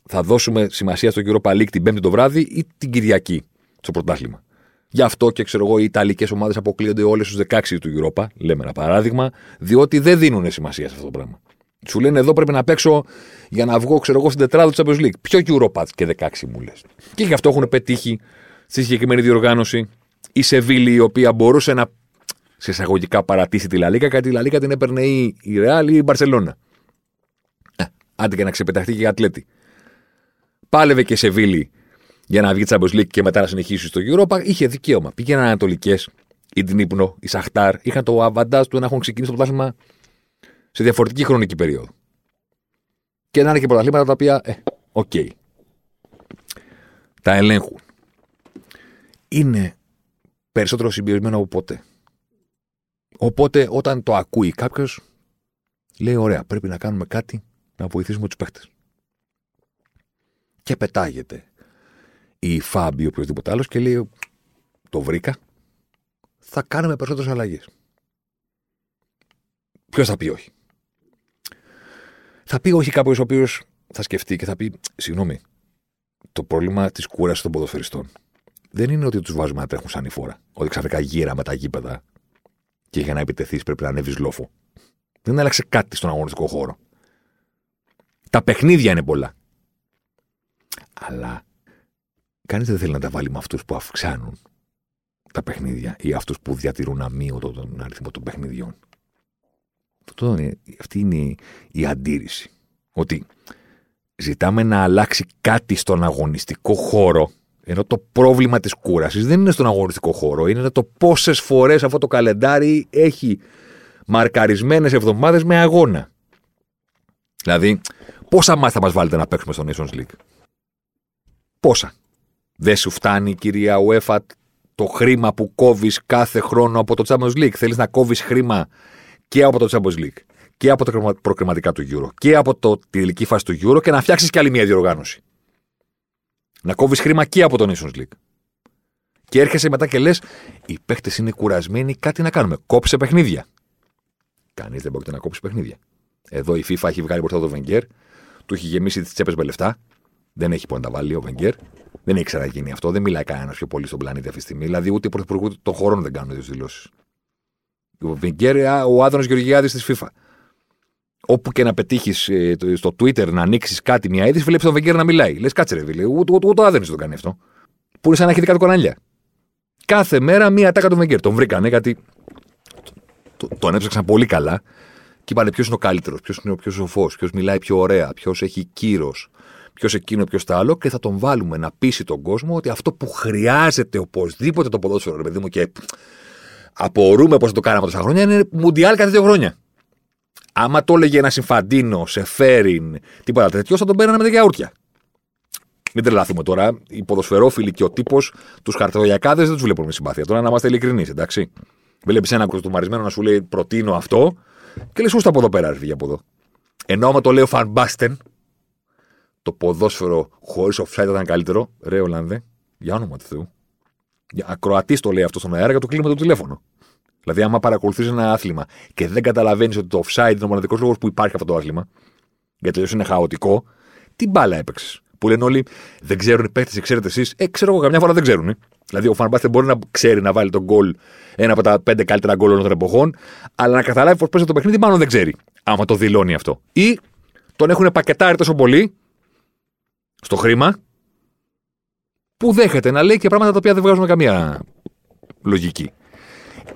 Θα δώσουμε σημασία στο Europa League την Πέμπτη το βράδυ ή την Κυριακή στο πρωτάθλημα. Γι' αυτό και ξέρω εγώ, οι Ιταλικές ομάδες αποκλείονται όλες στους 16 του Europa, λέμε ένα παράδειγμα, διότι δεν δίνουν σημασία σε αυτό το πράγμα. Σου λένε εδώ πρέπει να παίξω για να βγω, ξέρω εγώ, στην τετράδα του Champions League. Ποιο Europath και 16 μου λες. Και γι' αυτό έχουν πετύχει στη συγκεκριμένη διοργάνωση η Σεβίλη, η οποία μπορούσε να σε εισαγωγικά παρατήσει τη Λαλίκα, γιατί η Λαλίκα την έπαιρνε ή η Ρεάλ ή η Μπαρσελόνα. Ε, άντε και να ξεπεταχτεί και η Ατλέτη. Πάλευε και η Σεβίλλη για να βγει Champions League και μετά να συνεχίσει στο Europa. Είχε δικαίωμα. Πήγαιναν Ανατολικές, η Ντνίπρο, η Σαχτάρ. Είχαν το αβαντάζ του να έχουν ξεκινήσει το πρωτάθλημα σε διαφορετική χρονική περίοδο. Και να είναι και πρωταθλήματα τα οποία, ε, OK. Okay. Τα ελέγχουν. Είναι περισσότερο συμπιεσμένο από ποτέ. Οπότε όταν το ακούει κάποιος, λέει: Ωραία, πρέπει να κάνουμε κάτι να βοηθήσουμε τους παίχτε. Και πετάγεται η Φάμπη ή οποιοδήποτε άλλος και λέει: Το βρήκα. Θα κάνουμε περισσότερες αλλαγές. Ποιος θα πει όχι; Θα πει όχι κάποιος ο οποίος θα σκεφτεί και θα πει: Συγγνώμη, το πρόβλημα της κούρασης των ποδοσφαιριστών δεν είναι ότι τους βάζουμε να τρέχουν σαν η φόρα. Ότι ξαφνικά γύρα με τα γήπεδα και για να επιτεθεί πρέπει να ανέβεις λόφο. Δεν άλλαξε κάτι στον αγωνιστικό χώρο. Τα παιχνίδια είναι πολλά. Αλλά κανείς δεν θέλει να τα βάλει με αυτούς που αυξάνουν τα παιχνίδια ή αυτούς που διατηρούν αμύωτο τον αριθμό των παιχνιδιών. Αυτό είναι, αυτή είναι η αντίρρηση. Ότι ζητάμε να αλλάξει κάτι στον αγωνιστικό χώρο, ενώ το πρόβλημα της κούρασης δεν είναι στον αγωνιστικό χώρο, είναι το πόσες φορές αυτό το καλεντάρι έχει μαρκαρισμένες εβδομάδες με αγώνα. Δηλαδή, πόσα μάτια θα μας βάλετε να παίξουμε στο Nations League; Πόσα; Δεν σου φτάνει, κυρία UEFA, το χρήμα που κόβεις κάθε χρόνο από το Champions League; Θέλεις να κόβεις χρήμα και από το Champions League και από τα προκριματικά του Euro και από το, τη τελική φάση του Euro και να φτιάξεις και άλλη μια διοργάνωση. Να κόβεις χρήμα και από τον Nations League. Και έρχεσαι μετά και λες: Οι παίχτε είναι κουρασμένοι, κάτι να κάνουμε. Κόψε παιχνίδια. Κανείς δεν πρόκειται να κόψει παιχνίδια. Εδώ η FIFA έχει βγάλει μπροστά το Βενγκέρ, του έχει γεμίσει τις τσέπες με λεφτά. Δεν έχει που να τα βάλει ο Βενγκέρ. Δεν έχει ξαναγίνει αυτό. Δεν μιλάει κανένας πιο πολύ στον πλανήτη αυτή τη στιγμή. Δηλαδή ούτε οι πρωθυπουργοί των χωρών δεν κάνουν τέτοιες δηλώσεις. Ο Βενγκέρ, ο Άδωνο Γεωργιάδης της FIFA. Όπου και να πετύχεις ε, στο Twitter να ανοίξεις κάτι, μια είδηση, βλέπεις τον Βενγκέρ να μιλάει. Λες κάτσε ρε, βίλε. Ούτε, ούτε, ούτε ο Άδωνο το κάνει αυτό. Που είναι σαν να έχει δει κάτω κανάλια. Κάθε μέρα μία ατάκα του Βενγκέρ. Τον βρήκανε γιατί τον έψαξαν πολύ καλά και είπανε ποιος είναι ο καλύτερος, ποιος είναι ο πιο σοφό, ποιος μιλάει πιο ωραία, ποιος έχει κύρος, ποιος εκείνο, ποιος το άλλο και θα τον βάλουμε να πείσει τον κόσμο ότι αυτό που χρειάζεται οπωσδήποτε το ποδόσφαιρο, ρε παιδί μου, και απορούμε πώ το κάναμε τόσα χρόνια, είναι μουντιάλ κάθε δύο χρόνια. Άμα το έλεγε ένας συμφαντίνο, σε φέριν, τίποτα τέτοιο, θα τον παίρνανε με τα γιαούρτια. Μην τρελαθούμε τώρα. Οι ποδοσφαιρόφιλοι και ο τύπος, τους χαρτοδιακάδε δεν τους βλέπουν με συμπάθεια. Τώρα να είμαστε ειλικρινείς, εντάξει. Βλέπεις ένα κουρτουμαρισμένο να σου λέει προτείνω αυτό και λες, Ούστα από εδώ πέρα, φύγει από εδώ. Ενώ άμα το λέω Φανμπάστεν, το ποδόσφαιρο χωρίς offside ήταν καλύτερο. Ρε Ολλανδέ, για όνομα του Θεού. Ακροατής το λέει αυτό στον αέρα και το κλείνει με το τηλέφωνο. Δηλαδή, άμα παρακολουθείς ένα άθλημα και δεν καταλαβαίνεις ότι το offside είναι ο μοναδικός λόγος που υπάρχει αυτό το άθλημα, γιατί είναι χαοτικό, τι μπάλα έπαιξες. Που λένε όλοι, δεν ξέρουν οι παίχτε, ξέρετε εσείς. Ε, ξέρω εγώ, καμιά φορά δεν ξέρουν. Δηλαδή, ο Φανμπάστεν μπορεί να ξέρει να βάλει τον γκολ, ένα από τα πέντε καλύτερα γκολ όλων των εποχών, αλλά να καταλάβει πώ παίζει το παιχνίδι, μάλλον δεν ξέρει. Άμα το δηλώνει αυτό. Ή τον έχουν πακετάρει τόσο πολύ στο χρήμα, που δέχεται να λέει και πράγματα τα οποία δεν βγάζουν καμία λογική.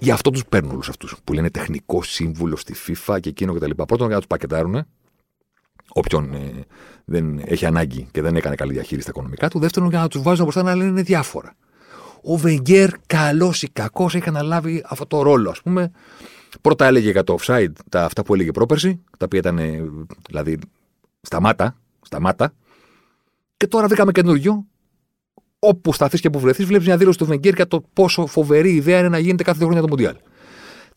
Γι' αυτό τους παίρνουν όλους αυτούς που λένε τεχνικό σύμβουλο στη FIFA και εκείνο κτλ. Πρώτον, για να τους πακετάρουν, όποιον ε, δεν έχει ανάγκη και δεν έκανε καλή διαχείριση στα οικονομικά του. Δεύτερον, για να τους βάζουν μπροστά να λένε διάφορα. Ο Βεγγέρ, καλός ή κακός, έχει αναλάβει αυτό το ρόλο, ας πούμε. Πρώτα έλεγε για το offside τα αυτά που έλεγε πρόπερση, τα οποία ήταν δηλαδή σταμάτα, σταμάτα. Και τώρα βρήκαμε καινούριο. Όπου σταθείς και που βρεθείς, βλέπεις μια δήλωση του Βεγγέρ για το πόσο φοβερή ιδέα είναι να γίνεται κάθε δύο χρόνια το Μουντιάλ.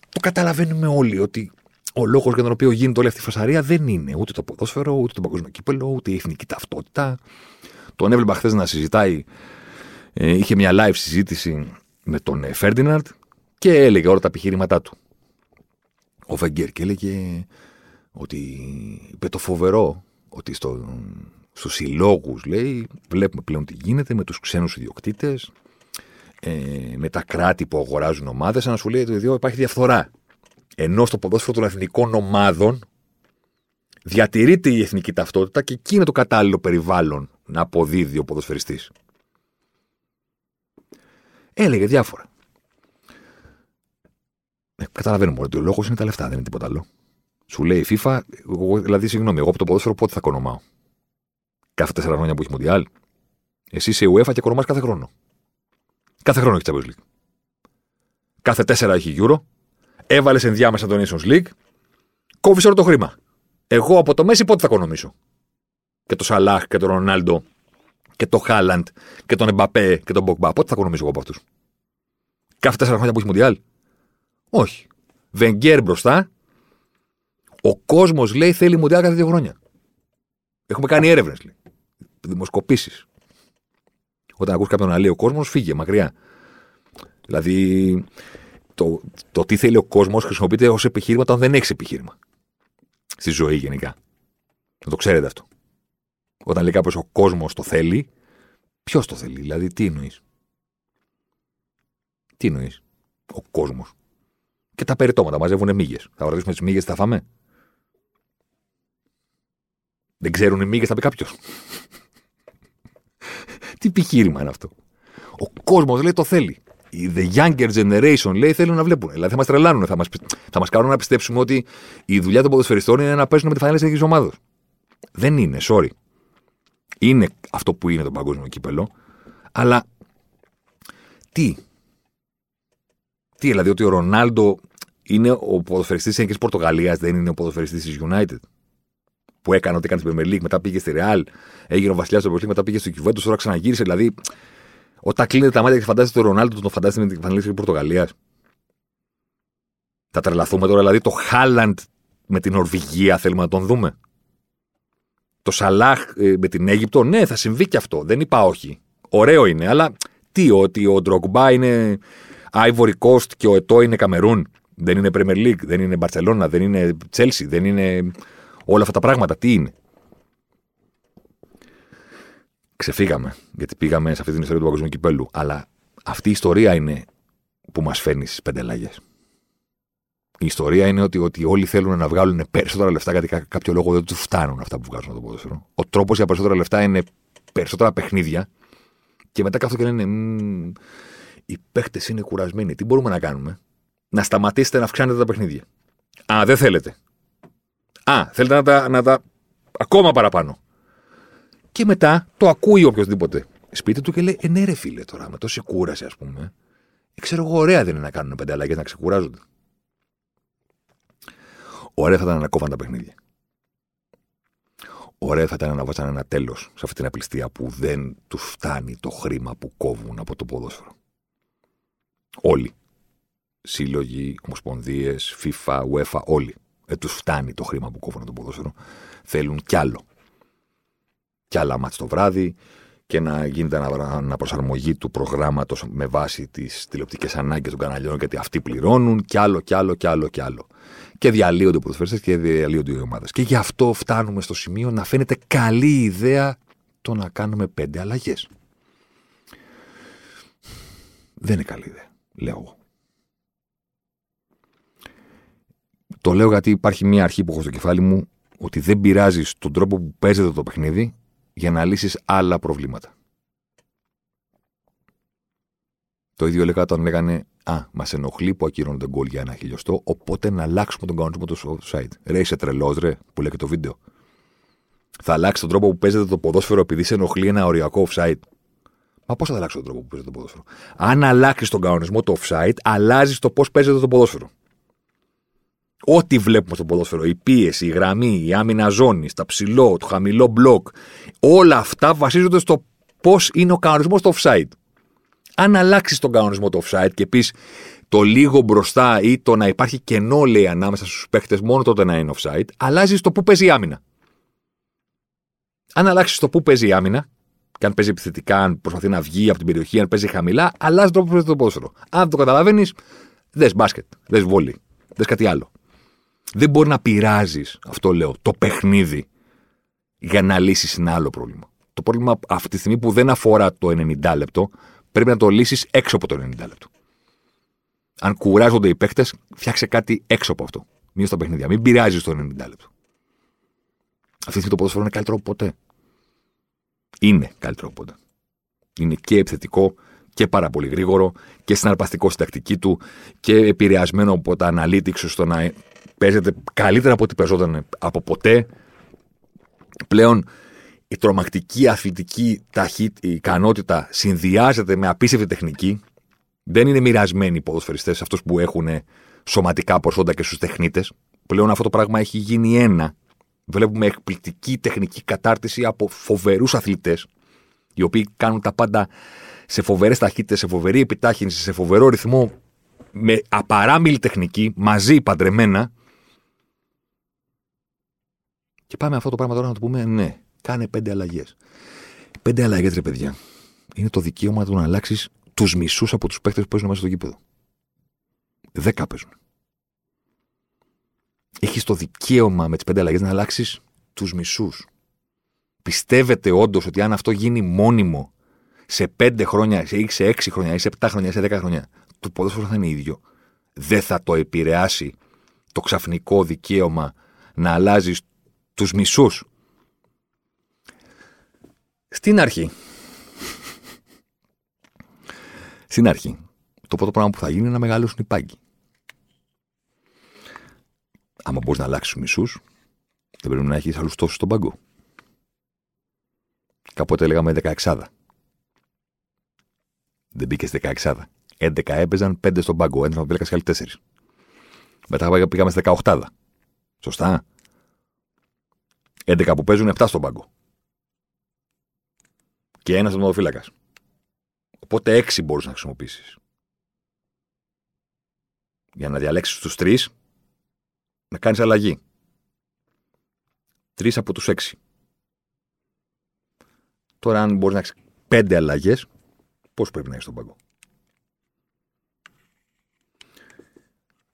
Το καταλαβαίνουμε όλοι ότι ο λόγος για τον οποίο γίνεται όλη αυτή η φασαρία δεν είναι ούτε το ποδόσφαιρο, ούτε το παγκόσμιο κύπελο, ούτε η εθνική ταυτότητα. Τον έβλεπα χθες να συζητάει, ε, είχε μια live συζήτηση με τον Φέρντιναντ και έλεγε όλα τα επιχειρήματά του. Ο Βεγγέρ και έλεγε ότι είπε το φοβερό ότι στο, στους συλλόγους λέει βλέπουμε πλέον τι γίνεται με τους ξένους ιδιοκτήτες ε, με τα κράτη που αγοράζουν ομάδες να σου λέει ότι εδώ υπάρχει διαφθορά ενώ στο ποδόσφαιρο των εθνικών ομάδων διατηρείται η εθνική ταυτότητα και εκεί είναι το κατάλληλο περιβάλλον να αποδίδει ο ποδοσφαιριστής. Έλεγε διάφορα. Ε, καταλαβαίνουμε ότι ο λόγος είναι τα λεφτά, δεν είναι τίποτα άλλο. Σου λέει η FIFA, εγώ, δηλαδή, συγγνώμη, εγώ από το ποδόσφαιρο πότε θα κονομάω; Κάθε τέσσερα χρόνια που έχει Μοντιάλ. Εσύ είσαι UEFA και κονομά κάθε χρόνο. Κάθε χρόνο έχει Champions League. Κάθε τέσσερα έχει Euro έβαλες ενδιάμεσα τον Nations League, κόβεις όλο το χρήμα. Εγώ από το Μέση πότε θα οικονομήσω; Και το Σαλάχ και τον Ρονάλντο και το Χάλαντ και τον Εμπαπέ και τον Μποκμπά. Πότε θα οικονομήσω εγώ από αυτούς; Κάθε τέσσερα χρόνια που έχει Μουντιάλ; Όχι. Βενγκέρ μπροστά. Ο κόσμος λέει θέλει Μουντιάλ κάθε δύο χρόνια. Έχουμε κάνει έρευνες. Δημοσκοπήσεις. Όταν ακούς κάποιον να λέει ο κόσμος, φύγε μακριά. Δηλαδή, το, το τι θέλει ο κόσμος χρησιμοποιείται ως επιχείρημα όταν δεν έχεις επιχείρημα. Στη ζωή γενικά. Να το ξέρετε αυτό. Όταν λέει κάποιος ο κόσμος το θέλει, ποιος το θέλει, δηλαδή τι εννοείς; Τι εννοείς; Ο κόσμος. Και τα περιτώματα μαζεύουν μύγες. Θα ρωτήσουμε τις μύγες, θα φάμε; Δεν ξέρουν οι μύγες, θα πει κάποιος. Τι επιχείρημα είναι αυτό; Ο κόσμος λέει το θέλει the younger generation λέει θέλουν να βλέπουν. Δηλαδή θα μας τρελάνουν, θα μας θα μας κάνουν να πιστέψουμε ότι η δουλειά των ποδοσφαιριστών είναι να παίζουν με τη φανέλα της ομάδα. Δεν είναι, sorry. Είναι αυτό που είναι το παγκόσμιο κύπελο, αλλά τι; Τι, δηλαδή ότι ο Ρονάλντο είναι ο ποδοσφαιριστής της Εθνική Πορτογαλίας, δεν είναι ο ποδοσφαιριστής της United; Που έκανε ό,τι έκανε στην Premier League, μετά πήγε στη Real, έγινε ο βασιλιάς του Premier μετά πήγε στο Juventus, τώρα ξαναγύρισε. Δηλαδή όταν κλείνετε τα μάτια και φαντάζεστε τον Ρονάλντο, τον φαντάζεστε με την εμφανίση της Πορτογαλίας. Θα τρελαθούμε τώρα, δηλαδή το Χάλαντ με την Ορβηγία θέλουμε να τον δούμε. το Σαλάχ ε, με την Αίγυπτο, ναι, θα συμβεί και αυτό. Δεν είπα όχι. Ωραίο είναι, αλλά τι, ότι ο Ντρογκμπά είναι Ivory Coast και ο Ετώ είναι Καμερούν. Δεν είναι Premier League, δεν είναι Barcelona, δεν είναι Chelsea, δεν είναι όλα αυτά τα πράγματα. Τι είναι; Ξεφύγαμε, γιατί πήγαμε σε αυτή την ιστορία του παγκοσμίου κυπέλου. Αλλά αυτή η ιστορία είναι που μας φέρνει στις πέντε αλλαγές. Η ιστορία είναι ότι, ότι όλοι θέλουν να βγάλουν περισσότερα λεφτά γιατί κάποιο λόγο δεν τους φτάνουν αυτά που βγάζουν το ποδόσφαιρο. Ο τρόπος για περισσότερα λεφτά είναι περισσότερα παιχνίδια και μετά κάθονται και λένε οι παίχτε είναι κουρασμένοι. Τι μπορούμε να κάνουμε, Να σταματήσετε να αυξάνετε τα παιχνίδια. Α, δεν θέλετε. Α, θέλετε να τα, να τα ακόμα παραπάνω. Και μετά το ακούει οποιοδήποτε σπίτι του και λέει: Ε, ναι, ρε φίλε τώρα, με τόση κούραση, ας πούμε. Ε, ξέρω εγώ, ωραία δεν είναι να κάνουν πέντε αλλαγές να ξεκουράζονται. Ωραία θα ήταν να κόβαν τα παιχνίδια. Ωραία θα ήταν να βάζαν ένα τέλος σε αυτή την απληστία που δεν τους φτάνει το χρήμα που κόβουν από το ποδόσφαιρο. Όλοι. Σύλλογοι, ομοσπονδίες, FIFA, UEFA, όλοι. Δεν τους φτάνει το χρήμα που κόβουν από το ποδόσφαιρο. Θέλουν κι άλλο. Κι άλλα μάτς το βράδυ και να γίνεται αναπροσαρμογή του προγράμματος με βάση τις τηλεοπτικές ανάγκες των καναλιών, γιατί αυτοί πληρώνουν, κι άλλο, κι άλλο, κι άλλο, κι άλλο και διαλύονται οι ποδοσφαιριστές και διαλύονται οι ομάδες. Και γι' αυτό φτάνουμε στο σημείο να φαίνεται καλή ιδέα το να κάνουμε πέντε αλλαγές. Δεν είναι καλή ιδέα, λέω εγώ. Το λέω γιατί υπάρχει μια αρχή που έχω στο κεφάλι μου ότι δεν πειράζει τον τρόπο που παίζεται το παιχνίδι για να λύσεις άλλα προβλήματα. Το ίδιο λέγα όταν λέγανε Α, μας ενοχλεί που ακυρώνονται γκολ για ένα χιλιοστό, οπότε να αλλάξουμε τον κανονισμό του offside. Ρε, είσαι τρελός, ρε, που λέει και το βίντεο. Θα αλλάξει τον τρόπο που παίζεται το ποδόσφαιρο επειδή σε ενοχλεί ένα οριακό offside. Μα πώς θα αλλάξει τον τρόπο που παίζεται το ποδόσφαιρο; Αν αλλάξεις τον κανονισμό του offside, αλλάζεις το πώς παίζεται το ποδόσφαιρο. Ό,τι βλέπουμε στο ποδόσφαιρο, η πίεση, η γραμμή, η άμυνα ζώνης, τα ψηλό, το χαμηλό μπλοκ, όλα αυτά βασίζονται στο πώς είναι ο κανονισμός του offside αν αλλάξει τον κανονισμό του offside και πεις το λίγο μπροστά ή το να υπάρχει κενό, λέει, ανάμεσα στους παίχτε, μόνο τότε να είναι offside, αλλάζει το που παίζει η άμυνα. Αν αλλάξει το που παίζει η άμυνα, και αν παίζει επιθετικά, αν προσπαθεί να βγει από την περιοχή, αν παίζει χαμηλά, αλλάζει το που παίζει το ποδόσφαιρο. Αν το καταλαβαίνεις, δες μπάσκετ, δες βόλι, δες κάτι άλλο. Δεν μπορεί να πειράζεις, αυτό λέω, το παιχνίδι για να λύσεις ένα άλλο πρόβλημα. Το πρόβλημα αυτή τη στιγμή που δεν αφορά το 90 λεπτό, πρέπει να το λύσεις έξω από το 90 λεπτό. Αν κουράζονται οι παίχτε, φτιάξε κάτι έξω από αυτό. Μην στα παιχνίδια. Μην πειράζεις το 90 λεπτό. Αυτή τη στιγμή το ποδόσφαιρο είναι καλύτερο από ποτέ. Είναι καλύτερο από ποτέ. Είναι και επιθετικό και πάρα πολύ γρήγορο και συναρπαστικό στην τακτική του και επηρεασμένο από τα analytics στο να παίζεται καλύτερα από ό,τι παίζονταν από ποτέ. Πλέον η τρομακτική αθλητική ταχύτητα, η ικανότητα συνδυάζεται με απίστευτη τεχνική. Δεν είναι μοιρασμένοι οι ποδοσφαιριστές αυτούς που έχουν σωματικά προσόντα και στους τεχνίτες. Πλέον αυτό το πράγμα έχει γίνει ένα. Βλέπουμε εκπληκτική τεχνική κατάρτιση από φοβερούς αθλητές, οι οποίοι κάνουν τα πάντα σε φοβερές ταχύτητες, σε φοβερή επιτάχυνση, σε φοβερό ρυθμό, με απαράμιλη τεχνική, μαζί παντρεμένα. Και πάμε αυτό το πράγμα τώρα να το πούμε ναι. Κάνε πέντε αλλαγές. Πέντε αλλαγές, ρε παιδιά. Είναι το δικαίωμα του να αλλάξεις τους μισούς από τους παίχτε που παίζουν μέσα στο γήπεδο. Δέκα παίζουν. Έχεις το δικαίωμα με τις πέντε αλλαγές να αλλάξεις τους μισούς. Πιστεύετε όντως ότι αν αυτό γίνει μόνιμο σε πέντε χρόνια, ή σε έξι χρόνια, ή σε επτά χρόνια, ή σε δέκα χρόνια, το ποδόσφαιρο θα είναι ίδιο. Δεν θα το επηρεάσει το ξαφνικό δικαίωμα να αλλάζεις τους μισούς στην αρχή. Στην αρχή. Το πρώτο πράγμα που θα γίνει είναι να μεγαλώσουν οι πάγκοι. Άμα μπορείς να αλλάξεις μισούς, δεν πρέπει να έχεις άλλους τόσους στον πάγκο. Κάποτε λέγαμε 16. Δεν μπήκες στη 16. 11 έπαιζαν, 5 στον πάγκο. Ένας με και άλλοι 4. Μετά πήγαμε στη 18. Σωστά. 11 που παίζουν, 7 στον πάγκο και ένας τερματοφύλακα. Οπότε έξι μπορεί να χρησιμοποιήσεις. Για να διαλέξεις τους τρεις, να κάνεις αλλαγή. Τρεις από τους έξι. Τώρα, αν μπορείς να έχεις πέντε αλλαγές, πώς πρέπει να έχεις στον πάγκο.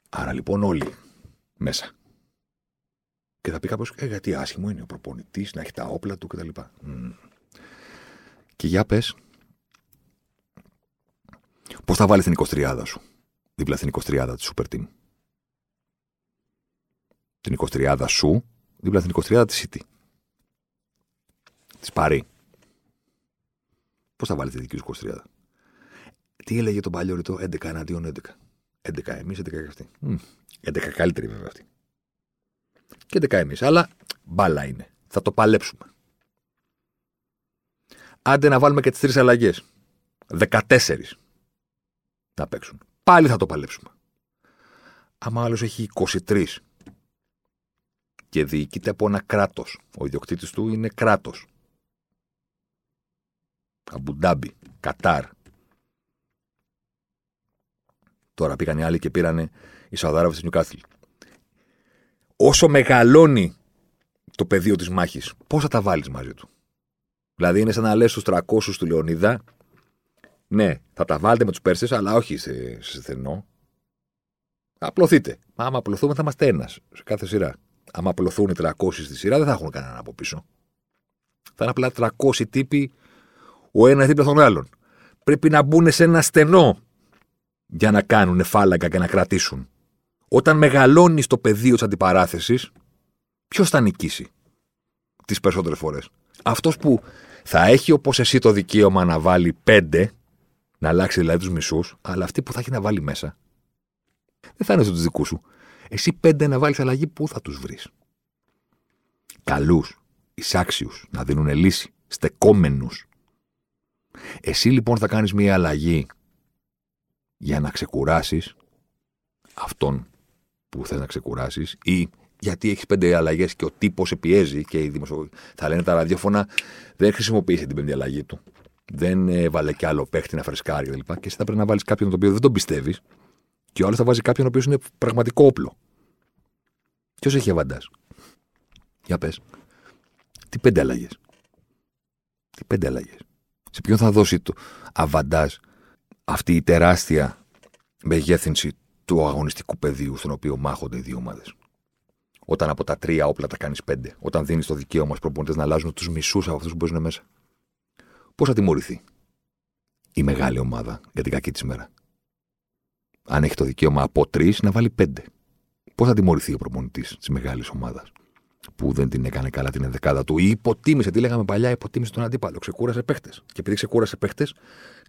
Άρα λοιπόν όλοι μέσα. Και θα πει κάποιος, ε, γιατί άσχημο είναι ο προπονητής να έχει τα όπλα του κτλ. Mm. Και για πες, πώς θα βάλει την 23 σου δίπλα στην 23 της Super Team; Την 23 σου δίπλα στην 23 της City. Της Παρή. Πώς θα βάλει τη δική σου 23. Τι έλεγε τον παλιό ρητό, 11 εναντίον 11. 11 εμείς, 11 και αυτοί. 11 καλύτεροι βέβαια αυτοί. Και 11 εμείς. Αλλά μπάλα είναι. Θα το παλέψουμε. Άντε να βάλουμε και τις τρεις αλλαγές. 14 να παίξουν. Πάλι θα το παλέψουμε. Άμα άλλος έχει 23 και διοικείται από ένα κράτος. Ο ιδιοκτήτης του είναι κράτος. Αμπουντάμπι, Κατάρ. Τώρα πήγαν οι άλλοι και πήραν οι Σαουδάραβε της Νιουκάθλ. Όσο μεγαλώνει το πεδίο της μάχης, πώς θα τα βάλεις μαζί του; Δηλαδή είναι σαν να λες στους 300 του Λεωνίδα, ναι, θα τα βάλετε με τους Πέρσες, αλλά όχι σε, σε στενό. Απλωθείτε. Άμα απλωθούμε, θα είμαστε ένας σε κάθε σειρά. Άμα απλωθούν οι 300 στη σειρά, δεν θα έχουν κανέναν από πίσω. Θα είναι απλά 300 τύποι, ο ένας δίπλα τον άλλον. Πρέπει να μπουν σε ένα στενό για να κάνουν φάλαγγα και να κρατήσουν. Όταν μεγαλώνει το πεδίο της αντιπαράθεσης, ποιος θα νικήσει τις περισσότερες φορές; Αυτός που θα έχει όπως εσύ το δικαίωμα να βάλει πέντε, να αλλάξει δηλαδή τους μισούς, αλλά αυτή που θα έχει να βάλει μέσα, δεν θα είναι στους δικούς σου. Εσύ πέντε να βάλεις αλλαγή, πού θα τους βρεις; Καλούς, εισάξιους, να δίνουν λύση, στεκόμενους. Εσύ λοιπόν θα κάνεις μια αλλαγή για να ξεκουράσεις αυτόν που θες να ξεκουράσεις ή γιατί έχεις πέντε αλλαγές και ο τύπος σε πιέζει και οι δημοσιο... θα λένε τα ραδιόφωνα δεν χρησιμοποίησε την πέμπτη αλλαγή του. Δεν έβαλε κι άλλο παίχτη να φρεσκάρει κλπ. Και, και εσύ θα πρέπει να βάλεις κάποιον τον οποίο δεν τον πιστεύεις και ο άλλος θα βάζει κάποιον ο οποίος είναι πραγματικό όπλο. Ποιος έχει αβαντά. Για πες. Τι πέντε αλλαγές; Τι πέντε αλλαγές; Σε ποιον θα δώσει το αβαντάζ αυτή η τεράστια μεγέθυνση του αγωνιστικού πεδίου στον οποίο μάχονται οι δύο ομάδες. Όταν από τα τρία όπλα τα κάνεις πέντε. Όταν δίνεις το δικαίωμα στους προπονητές να αλλάζουν τους μισούς από αυτούς που παίζουν μέσα. Πώς θα τιμωρηθεί η μεγάλη ομάδα για την κακή της μέρα; Αν έχει το δικαίωμα από τρεις να βάλει πέντε. Πώς θα τιμωρηθεί ο προπονητής της μεγάλης ομάδας; Που δεν την έκανε καλά την ενδεκάδα του ή υποτίμησε, τι λέγαμε παλιά, υποτίμησε τον αντίπαλο. Ξεκούρασε παίχτες. Και επειδή ξεκούρασε παίχτες,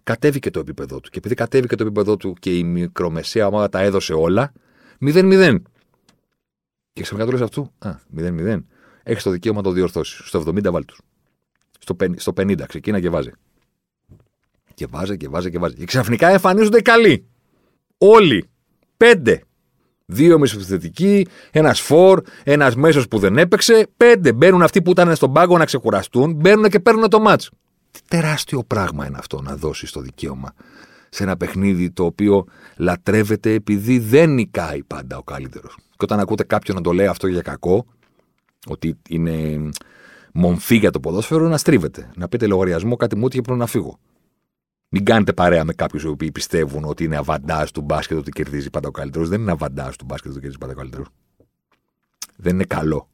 κατέβηκε το επίπεδό του. Και επειδή κατέβηκε το επίπεδο του και η μικρομεσαία ομάδα τα έδωσε όλα, 0-0. Και ξαφνικά του λε αυτού, Α, 0-0. Έχεις το δικαίωμα να το διορθώσεις. Στο 70 βάλει τους. Στο, στο 50 ξεκίνα και βάζει. Και βάζει και βάζει και βάζει. Και ξαφνικά εμφανίζονται καλοί. Όλοι. Πέντε. Δύο μεσοθετικοί, ένας φορ, ένας μέσος που δεν έπαιξε. Πέντε. Μπαίνουν αυτοί που ήταν στον πάγκο να ξεκουραστούν, μπαίνουν και παίρνουν το μάτς. Τι τεράστιο πράγμα είναι αυτό να δώσεις το δικαίωμα σε ένα παιχνίδι το οποίο λατρεύεται επειδή δεν νικάει πάντα ο καλύτερος. Και όταν ακούτε κάποιον να το λέει αυτό για κακό, ότι είναι μομφή για το ποδόσφαιρο, να στρίβετε. Να πείτε λογαριασμό, κάτι μου και πρέπει να φύγω. Μην κάνετε παρέα με κάποιους οι πιστεύουν ότι είναι αβαντάζ του μπάσκετ ότι κερδίζει πάντα ο καλύτερος. Δεν είναι αβαντάζ του μπάσκετ ότι κερδίζει πάντα ο καλύτερος. Δεν είναι καλό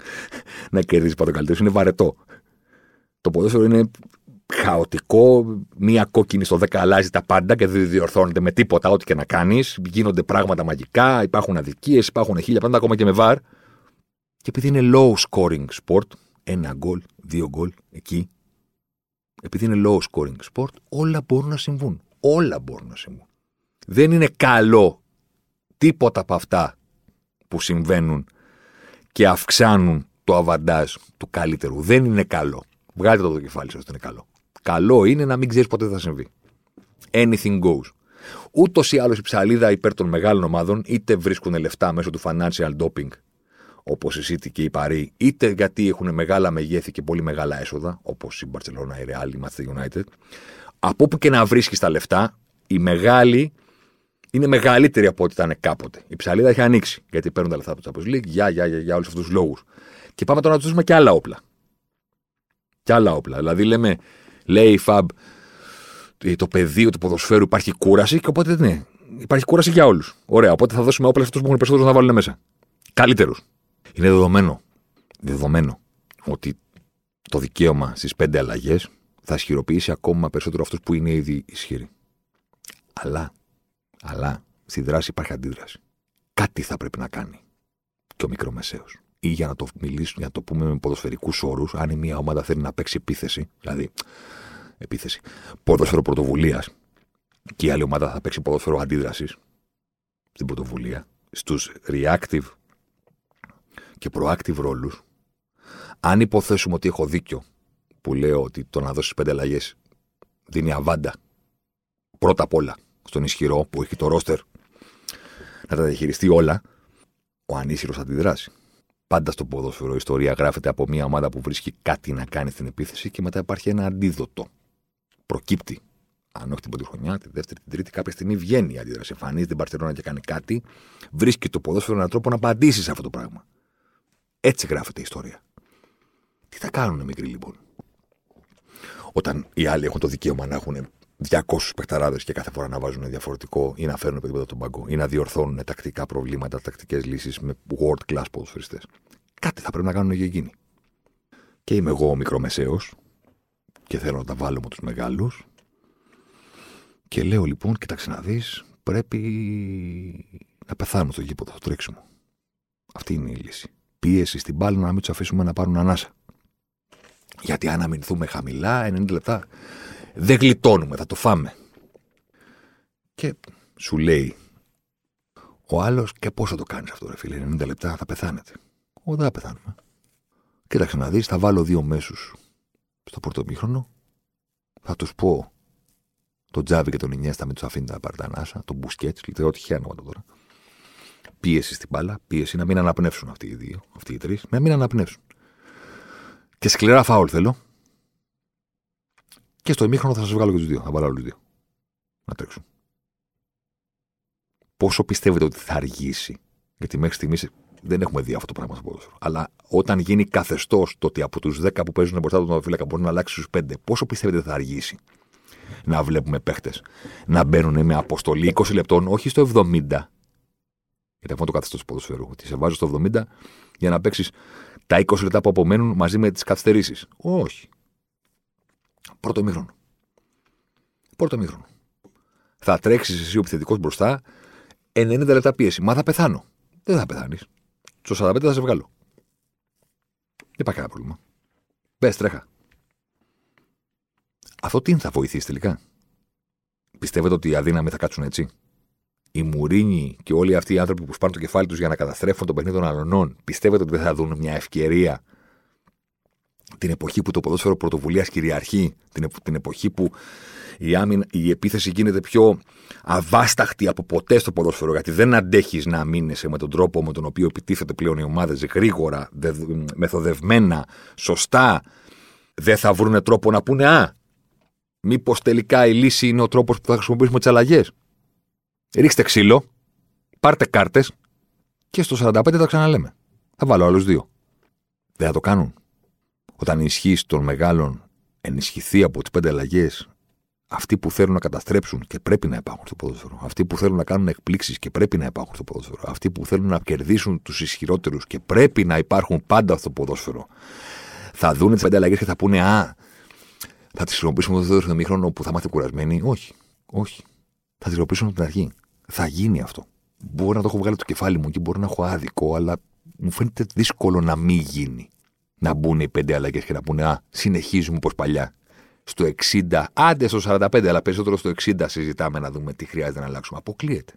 <laughs> να κερδίζει πάντα ο καλύτερος. Είναι βαρετό. Το ποδόσφαιρο είναι χαοτικό. Μία κόκκινη στο 10 αλλάζει τα πάντα και δεν διορθώνεται με τίποτα, ό,τι και να κάνεις. Γίνονται πράγματα μαγικά, υπάρχουν αδικίες, υπάρχουν χίλια πράγματα ακόμα και με βαρ. Και επειδή είναι low scoring sport, ένα γκολ, δύο γκολ εκεί, επειδή είναι low scoring sport, όλα μπορούν να συμβούν. Όλα μπορούν να συμβούν. Δεν είναι καλό τίποτα από αυτά που συμβαίνουν και αυξάνουν το αβαντάζ του καλύτερου. Δεν είναι καλό. Βγάλετε το το κεφάλι σας ότι είναι καλό. Καλό είναι να μην ξέρεις ποτέ θα συμβεί. Anything goes. Ούτως ή άλλως η ψαλίδα υπέρ των μεγάλων ομάδων είτε βρίσκουν λεφτά μέσω του financial doping όπως η City και η Paris, είτε γιατί έχουν μεγάλα μεγέθη και πολύ μεγάλα έσοδα, όπως η Barcelona, η Real, η Manchester United. Από όπου και να βρίσκεις τα λεφτά, η μεγάλη είναι μεγαλύτερη από ό,τι ήταν κάποτε. Η ψαλίδα έχει ανοίξει. Γιατί παίρνουν τα λεφτά από τους Champions League για, για, για, για όλους αυτούς τους λόγους. Και πάμε τώρα να τους δώσουμε και άλλα όπλα. και άλλα όπλα. Δηλαδή λέμε, λέει η ΦΑΜ, το πεδίο του ποδοσφαίρου υπάρχει κούραση και οπότε ναι, υπάρχει κούραση για όλους. Ωραία, οπότε θα δώσουμε όπλα σε αυτούς που έχουν περισσότερους να βάλουν μέσα. Καλύτερους. Είναι δεδομένο, δεδομένο ότι το δικαίωμα στις πέντε αλλαγές θα ισχυροποιήσει ακόμα περισσότερο αυτούς που είναι ήδη ισχυροί. Αλλά, αλλά στη δράση υπάρχει αντίδραση. Κάτι θα πρέπει να κάνει και ο μικρομεσαίος. Ή για να το μιλήσουμε, για να το πούμε με ποδοσφαιρικούς όρους, αν η μία ομάδα θέλει να παίξει επίθεση, δηλαδή επίθεση, ποδόσφαιρο πρωτοβουλίας, και η άλλη ομάδα θα παίξει ποδόσφαιρο αντίδρασης στην πρωτοβουλία, στους reactive και proactive ρόλους, αν υποθέσουμε ότι έχω δίκιο που λέω ότι το να δώσεις πέντε αλλαγές δίνει αβάντα πρώτα απ' όλα στον ισχυρό που έχει το ρόστερ να τα διαχειριστεί όλα, ο ανήσυρο θα αντιδράσει. Πάντα στο ποδόσφαιρο η ιστορία γράφεται από μια ομάδα που βρίσκει κάτι να κάνει στην επίθεση και μετά υπάρχει ένα αντίδοτο. Προκύπτει. Αν όχι την πρώτη χρονιά, τη δεύτερη, την τρίτη, κάποια στιγμή βγαίνει η αντίδραση. Εμφανίζει την Παρσελόνα και κάνει κάτι, βρίσκει το ποδόσφαιρο έναν τρόπο να απαντήσει σε αυτό το πράγμα. Έτσι γράφεται η ιστορία. Τι θα κάνουν μικροί λοιπόν; Όταν οι άλλοι έχουν το δικαίωμα να έχουν 200 παιχταράδες και κάθε φορά να βάζουν διαφορετικό ή να φέρουν επίπεδο τον πάγκο ή να διορθώνουν τακτικά προβλήματα, τακτικές λύσεις με world class ποδοσφαιριστές. Κάτι θα πρέπει να κάνουν για εκείνοι. Και είμαι εγώ ο μικρομεσαίος και θέλω να τα βάλω με τους μεγάλους. Και λέω λοιπόν, κοίταξε να δεις, πρέπει να πεθάνουμε στο γήπεδο, στο τρέξιμο. Αυτή είναι η λύση. Πίεση στην μπάλα να μην τους αφήσουμε να πάρουν ανάσα. Γιατί αν αμυνθούμε χαμηλά, 90 λεπτά, δεν γλιτώνουμε, θα το φάμε. Και σου λέει ο άλλος, και πώς θα το κάνεις αυτό, ρε φίλε, 90 λεπτά θα πεθάνετε. Όχι, δεν θα πεθάνουμε. Κοίταξε να δεις, θα βάλω δύο μέσους στο πρωτομήχρονο. Θα τους πω τον Τζάβι και τον Ινιέστα με τους αφήνει να πάρει τα ανάσα, τον Μπουσκέτς, λέω ότι χαίρομαι τώρα. Πίεση στην μπάλα, πίεση να μην αναπνεύσουν αυτοί οι δύο, αυτοί οι τρεις, να μην αναπνεύσουν. Και σκληρά φάουλ θέλω. Και στο ημίχρονο θα σας βγάλω και τους δύο. Θα βάλω άλλου δύο. Να τρέξουν. Πόσο πιστεύετε ότι θα αργήσει, γιατί μέχρι στιγμής δεν έχουμε δει αυτό το πράγμα στο ποδόσφαιρο. Αλλά όταν γίνει καθεστώς το ότι από τους 10 που παίζουν μπροστά του φύλακα μπορεί να αλλάξει στους 5, πόσο πιστεύετε ότι θα αργήσει να βλέπουμε παίχτες να μπαίνουν με αποστολή 20 λεπτών, όχι στο 70. Γιατί αυτό το καθεστώς του ποδοσφαίρου. Ότι σε βάζω στο 70 για να παίξεις τα 20 λεπτά που απομένουν μαζί με τις καθυστερήσεις. Όχι. Πρώτο μήχρονο. Πρώτο μήχρονο. Θα τρέξεις εσύ ο επιθετικός μπροστά 90 λεπτά πίεση. Μα θα πεθάνω. Δεν θα πεθάνεις. Στο 45 θα σε βγάλω. Δεν υπάρχει κανένα πρόβλημα. Πες, τρέχα. Αυτό τι θα βοηθήσει τελικά; Πιστεύετε ότι οι αδύναμοι θα κάτσουν έτσι; Οι Μουρίνοι και όλοι αυτοί οι άνθρωποι που σπάνε το κεφάλι τους για να καταστρέφουν τον παιχνίδι των αλωνών, πιστεύετε ότι δεν θα δουν μια ευκαιρία την εποχή που το ποδόσφαιρο πρωτοβουλίας κυριαρχεί, την, την εποχή που η, άμυνα, η επίθεση γίνεται πιο αβάσταχτη από ποτέ στο ποδόσφαιρο, γιατί δεν αντέχεις να αμήνεσαι με τον τρόπο με τον οποίο επιτίθεται πλέον οι ομάδες γρήγορα, δε, μεθοδευμένα, σωστά. Δεν θα βρουν τρόπο να πούνε Α, μήπως τελικά η λύση είναι ο τρόπος που θα χρησιμοποιήσουμε τις αλλαγές. Ρίξτε ξύλο, πάρτε κάρτες και στο 45 θα ξαναλέμε. Θα βάλω άλλους δύο. Δεν θα το κάνουν όταν η ισχύ των μεγάλων ενισχυθεί από τις πέντε αλλαγές, αυτοί που θέλουν να καταστρέψουν και πρέπει να υπάρχουν στο ποδόσφαιρο, αυτοί που θέλουν να κάνουν εκπλήξεις και πρέπει να υπάρχουν στο ποδόσφαιρο, αυτοί που θέλουν να κερδίσουν τους ισχυρότερους και πρέπει να υπάρχουν πάντα στο ποδόσφαιρο, θα δουν τις πέντε αλλαγές και θα πούνε Α, θα τις χρησιμοποιήσουμε το δεύτερο μήχρονο που θα είμαστε κουρασμένοι. Όχι. Όχι. Θα τις χρησιμοποιήσουμε από την αρχή. Θα γίνει αυτό. Μπορεί να το έχω βγάλει το κεφάλι μου και μπορεί να έχω άδικο, αλλά μου φαίνεται δύσκολο να μην γίνει να μπουν οι πέντε αλλαγές και να πούνε Α, συνεχίζουμε όπως παλιά. Στο 60, άντε στο 45, αλλά περισσότερο στο 60 συζητάμε να δούμε τι χρειάζεται να αλλάξουμε. Αποκλείεται.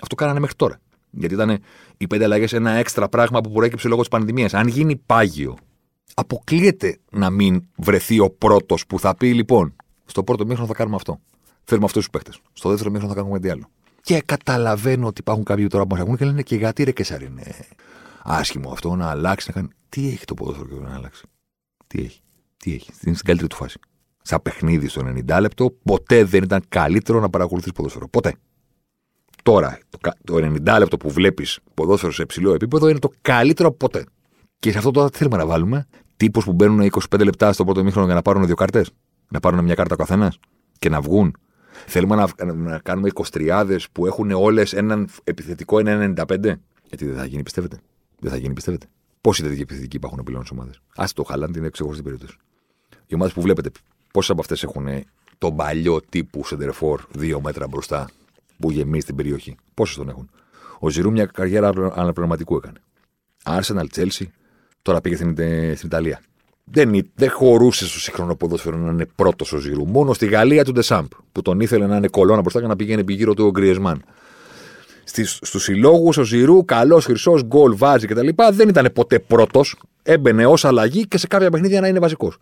Αυτό κάνανε μέχρι τώρα. Γιατί ήταν οι πέντε αλλαγές ένα έξτρα πράγμα που προέκυψε λόγω της πανδημίας. Αν γίνει πάγιο, αποκλείεται να μην βρεθεί ο πρώτος που θα πει λοιπόν, στο πρώτο μήχρονο θα κάνουμε αυτό. Θέλουμε αυτούς τους παίχτε. Στο δεύτερο μήχρονο θα κάνουμε τι άλλο. Και καταλαβαίνω ότι υπάρχουν κάποιοι τώρα που μα και λένε και γιατί ρε και είναι άσχημο αυτό να αλλάξει, να κάνει. Τι έχει το ποδόσφαιρο και να αλλάξει; Τι έχει; Τι έχει; Είναι στην καλύτερη του φάση. Σαν παιχνίδι στο 90 λεπτό, ποτέ δεν ήταν καλύτερο να παρακολουθείς ποδόσφαιρο. Ποτέ. Τώρα, το 90 λεπτό που βλέπεις ποδόσφαιρο σε υψηλό επίπεδο είναι το καλύτερο ποτέ. Και σε αυτό τώρα θέλουμε να βάλουμε; Τύπους που μπαίνουν 25 λεπτά στο πρώτο μήχρονο για να πάρουν δύο κάρτες; Να πάρουν μια κάρτα ο καθένας; Και να βγουν; Θέλουμε να, να κάνουμε 23 που έχουν όλες έναν επιθετικό 1,95. Γιατί δεν θα γίνει, πιστεύετε; Δεν θα γίνει, πιστεύετε; Πόσοι τέτοιοι επιθετικοί υπάρχουν πλέον στι ομάδες; Α το χαλάνε την ξεχωριστή περίπτωση. Οι ομάδες που βλέπετε, πόσες από αυτές έχουν τον παλιό τύπου σεντερφόρ δύο μέτρα μπροστά που γεμίζει την περιοχή; Πόσες τον έχουν; Ο Ζηρού μια καριέρα αναπληρωματικού έκανε. Arsenal, Chelsea, τώρα πήγε στην, στην Ιταλία. Δεν, δεν χωρούσε στο σύγχρονο ποδόσφαιρο να είναι πρώτος ο Ζηρού. Μόνο στη Γαλλία του Ντεσάμπ, που τον ήθελε να είναι κολόνα μπροστά και να πηγαίνει επί γύρω του ο Γκριεσμάν. Στους συλλόγους ο Ζηρού, καλός, χρυσός, γκολ, βάζει κτλ. Δεν ήταν ποτέ πρώτος. Έμπαινε ως αλλαγή και σε κάποια παιχνίδια να είναι βασικός.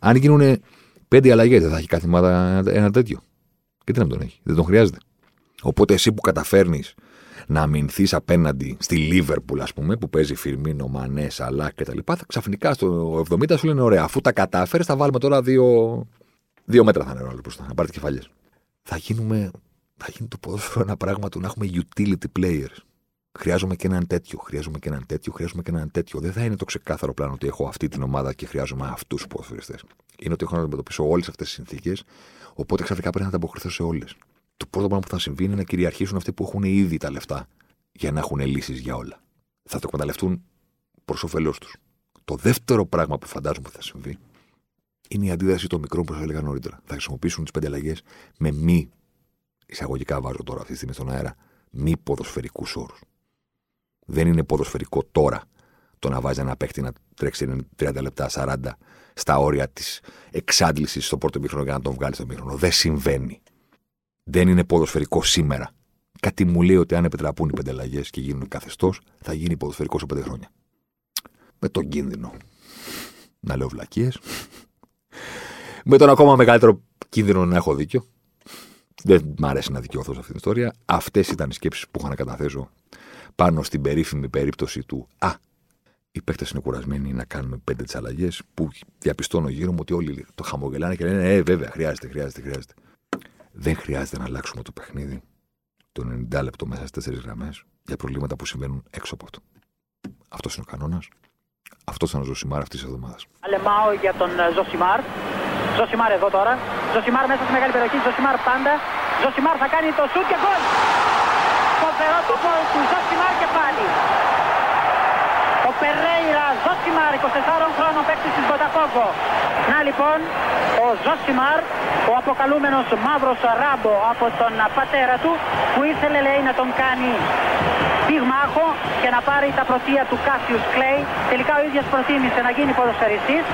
Αν γίνουν πέντε αλλαγές, δεν θα έχει κάθε ομάδα ένα τέτοιο. Και τι να τον έχει, δεν τον χρειάζεται. Οπότε εσύ που καταφέρνεις να αμυνθείς απέναντι στη Λίβερπουλ, ας πούμε, που παίζει Φιρμίνο, Μανέ, Σαλά κτλ. Ξαφνικά στο 70 σου λένε: Ωραία, αφού τα κατάφερες, θα βάλουμε τώρα δύο, δύο μέτρα θα είναι όλοι μπροστά, να πάρετε κεφαλιές. Θα γίνουμε. Θα γίνει το ποδόσφαιρο ένα πράγμα του να έχουμε utility players. Χρειάζομαι και έναν τέτοιο, χρειάζομαι και έναν τέτοιο, χρειάζομαι και έναν τέτοιο. Δεν θα είναι το ξεκάθαρο πλάνο ότι έχω αυτή την ομάδα και χρειάζομαι αυτούς τους ποδοσφαιριστές. Είναι ότι έχω να αντιμετωπίσω όλες αυτές τις συνθήκες, οπότε ξαφνικά πρέπει να ανταποκριθώ σε όλες το πρώτο πράγμα που θα συμβεί είναι να κυριαρχήσουν αυτοί που έχουν ήδη τα λεφτά για να έχουν λύσεις για όλα. Θα το εκμεταλλευτούν προς όφελός τους. Το δεύτερο πράγμα που φαντάζομαι ότι θα συμβεί είναι η αντίδραση των μικρών που σα έλεγα νωρίτερα. Θα χρησιμοποιήσουν τις πέντε αλλαγές με μη, εισαγωγικά βάζω τώρα αυτή τη στιγμή στον αέρα, μη ποδοσφαιρικούς όρους. Δεν είναι ποδοσφαιρικό τώρα το να βάζει ένα παίχτη να τρέξει 30 λεπτά, 40 στα όρια της εξάντλησης στο πρώτο μήχρονο για να τον βγάλει στο μήχρονο. Δεν συμβαίνει δεν είναι ποδοσφαιρικό σήμερα. Κάτι μου λέει ότι αν επιτραπούν οι πεντελαγές και γίνουν καθεστώς, θα γίνει ποδοσφαιρικό σε πέντε χρόνια. Με τον κίνδυνο να λέω βλακίες. Με τον ακόμα μεγαλύτερο κίνδυνο να έχω δίκιο. Δεν μ' αρέσει να δικαιωθώ σε αυτή την ιστορία. Αυτές ήταν οι σκέψεις που είχα να καταθέσω πάνω στην περίφημη περίπτωση του Α, οι παίκτες είναι κουρασμένοι να κάνουμε πέντε τις αλλαγές που διαπιστώνω γύρω μου ότι όλοι το χαμογελάνε και λένε Ε, βέβαια, χρειάζεται, χρειάζεται, χρειάζεται. Δεν χρειάζεται να αλλάξουμε το παιχνίδι το 90 λεπτό μέσα στις τέσσερις γραμμές για προβλήματα που συμβαίνουν έξω από αυτό. Αυτός είναι ο κανόνας. Αυτός ήταν ο Ζωσιμάρ αυτής της εβδομάδας. Αλεμάο για τον ε, Ζωσιμάρ. Ζωσιμάρ εδώ τώρα. Ζωσιμάρ μέσα στη μεγάλη περιοχή. Ζωσιμάρ πάντα. Ζωσιμάρ θα κάνει το σουτ και γκολ. Φοβερό το γκολ του Ζωσιμάρ και πάλι. Ο Περέιρα Ζωσιμάρ, 24 χρόνων παίκτης της Μποταφόγκο. Να λοιπόν, ο Ζωσιμάρ, ο αποκαλούμενος μαύρος Ράμπο από τον πατέρα του, που ήθελε λέει να τον κάνει πυγμάχο και να πάρει τα πρωτεία του Κάσιους Κλέη. Τελικά ο ίδιος προτίμησε να γίνει ποδοσφαιριστής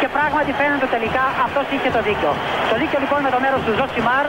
και πράγματι φαίνεται τελικά αυτός είχε το δίκιο. Το δίκιο λοιπόν με το μέρος του Ζωσιμάρ.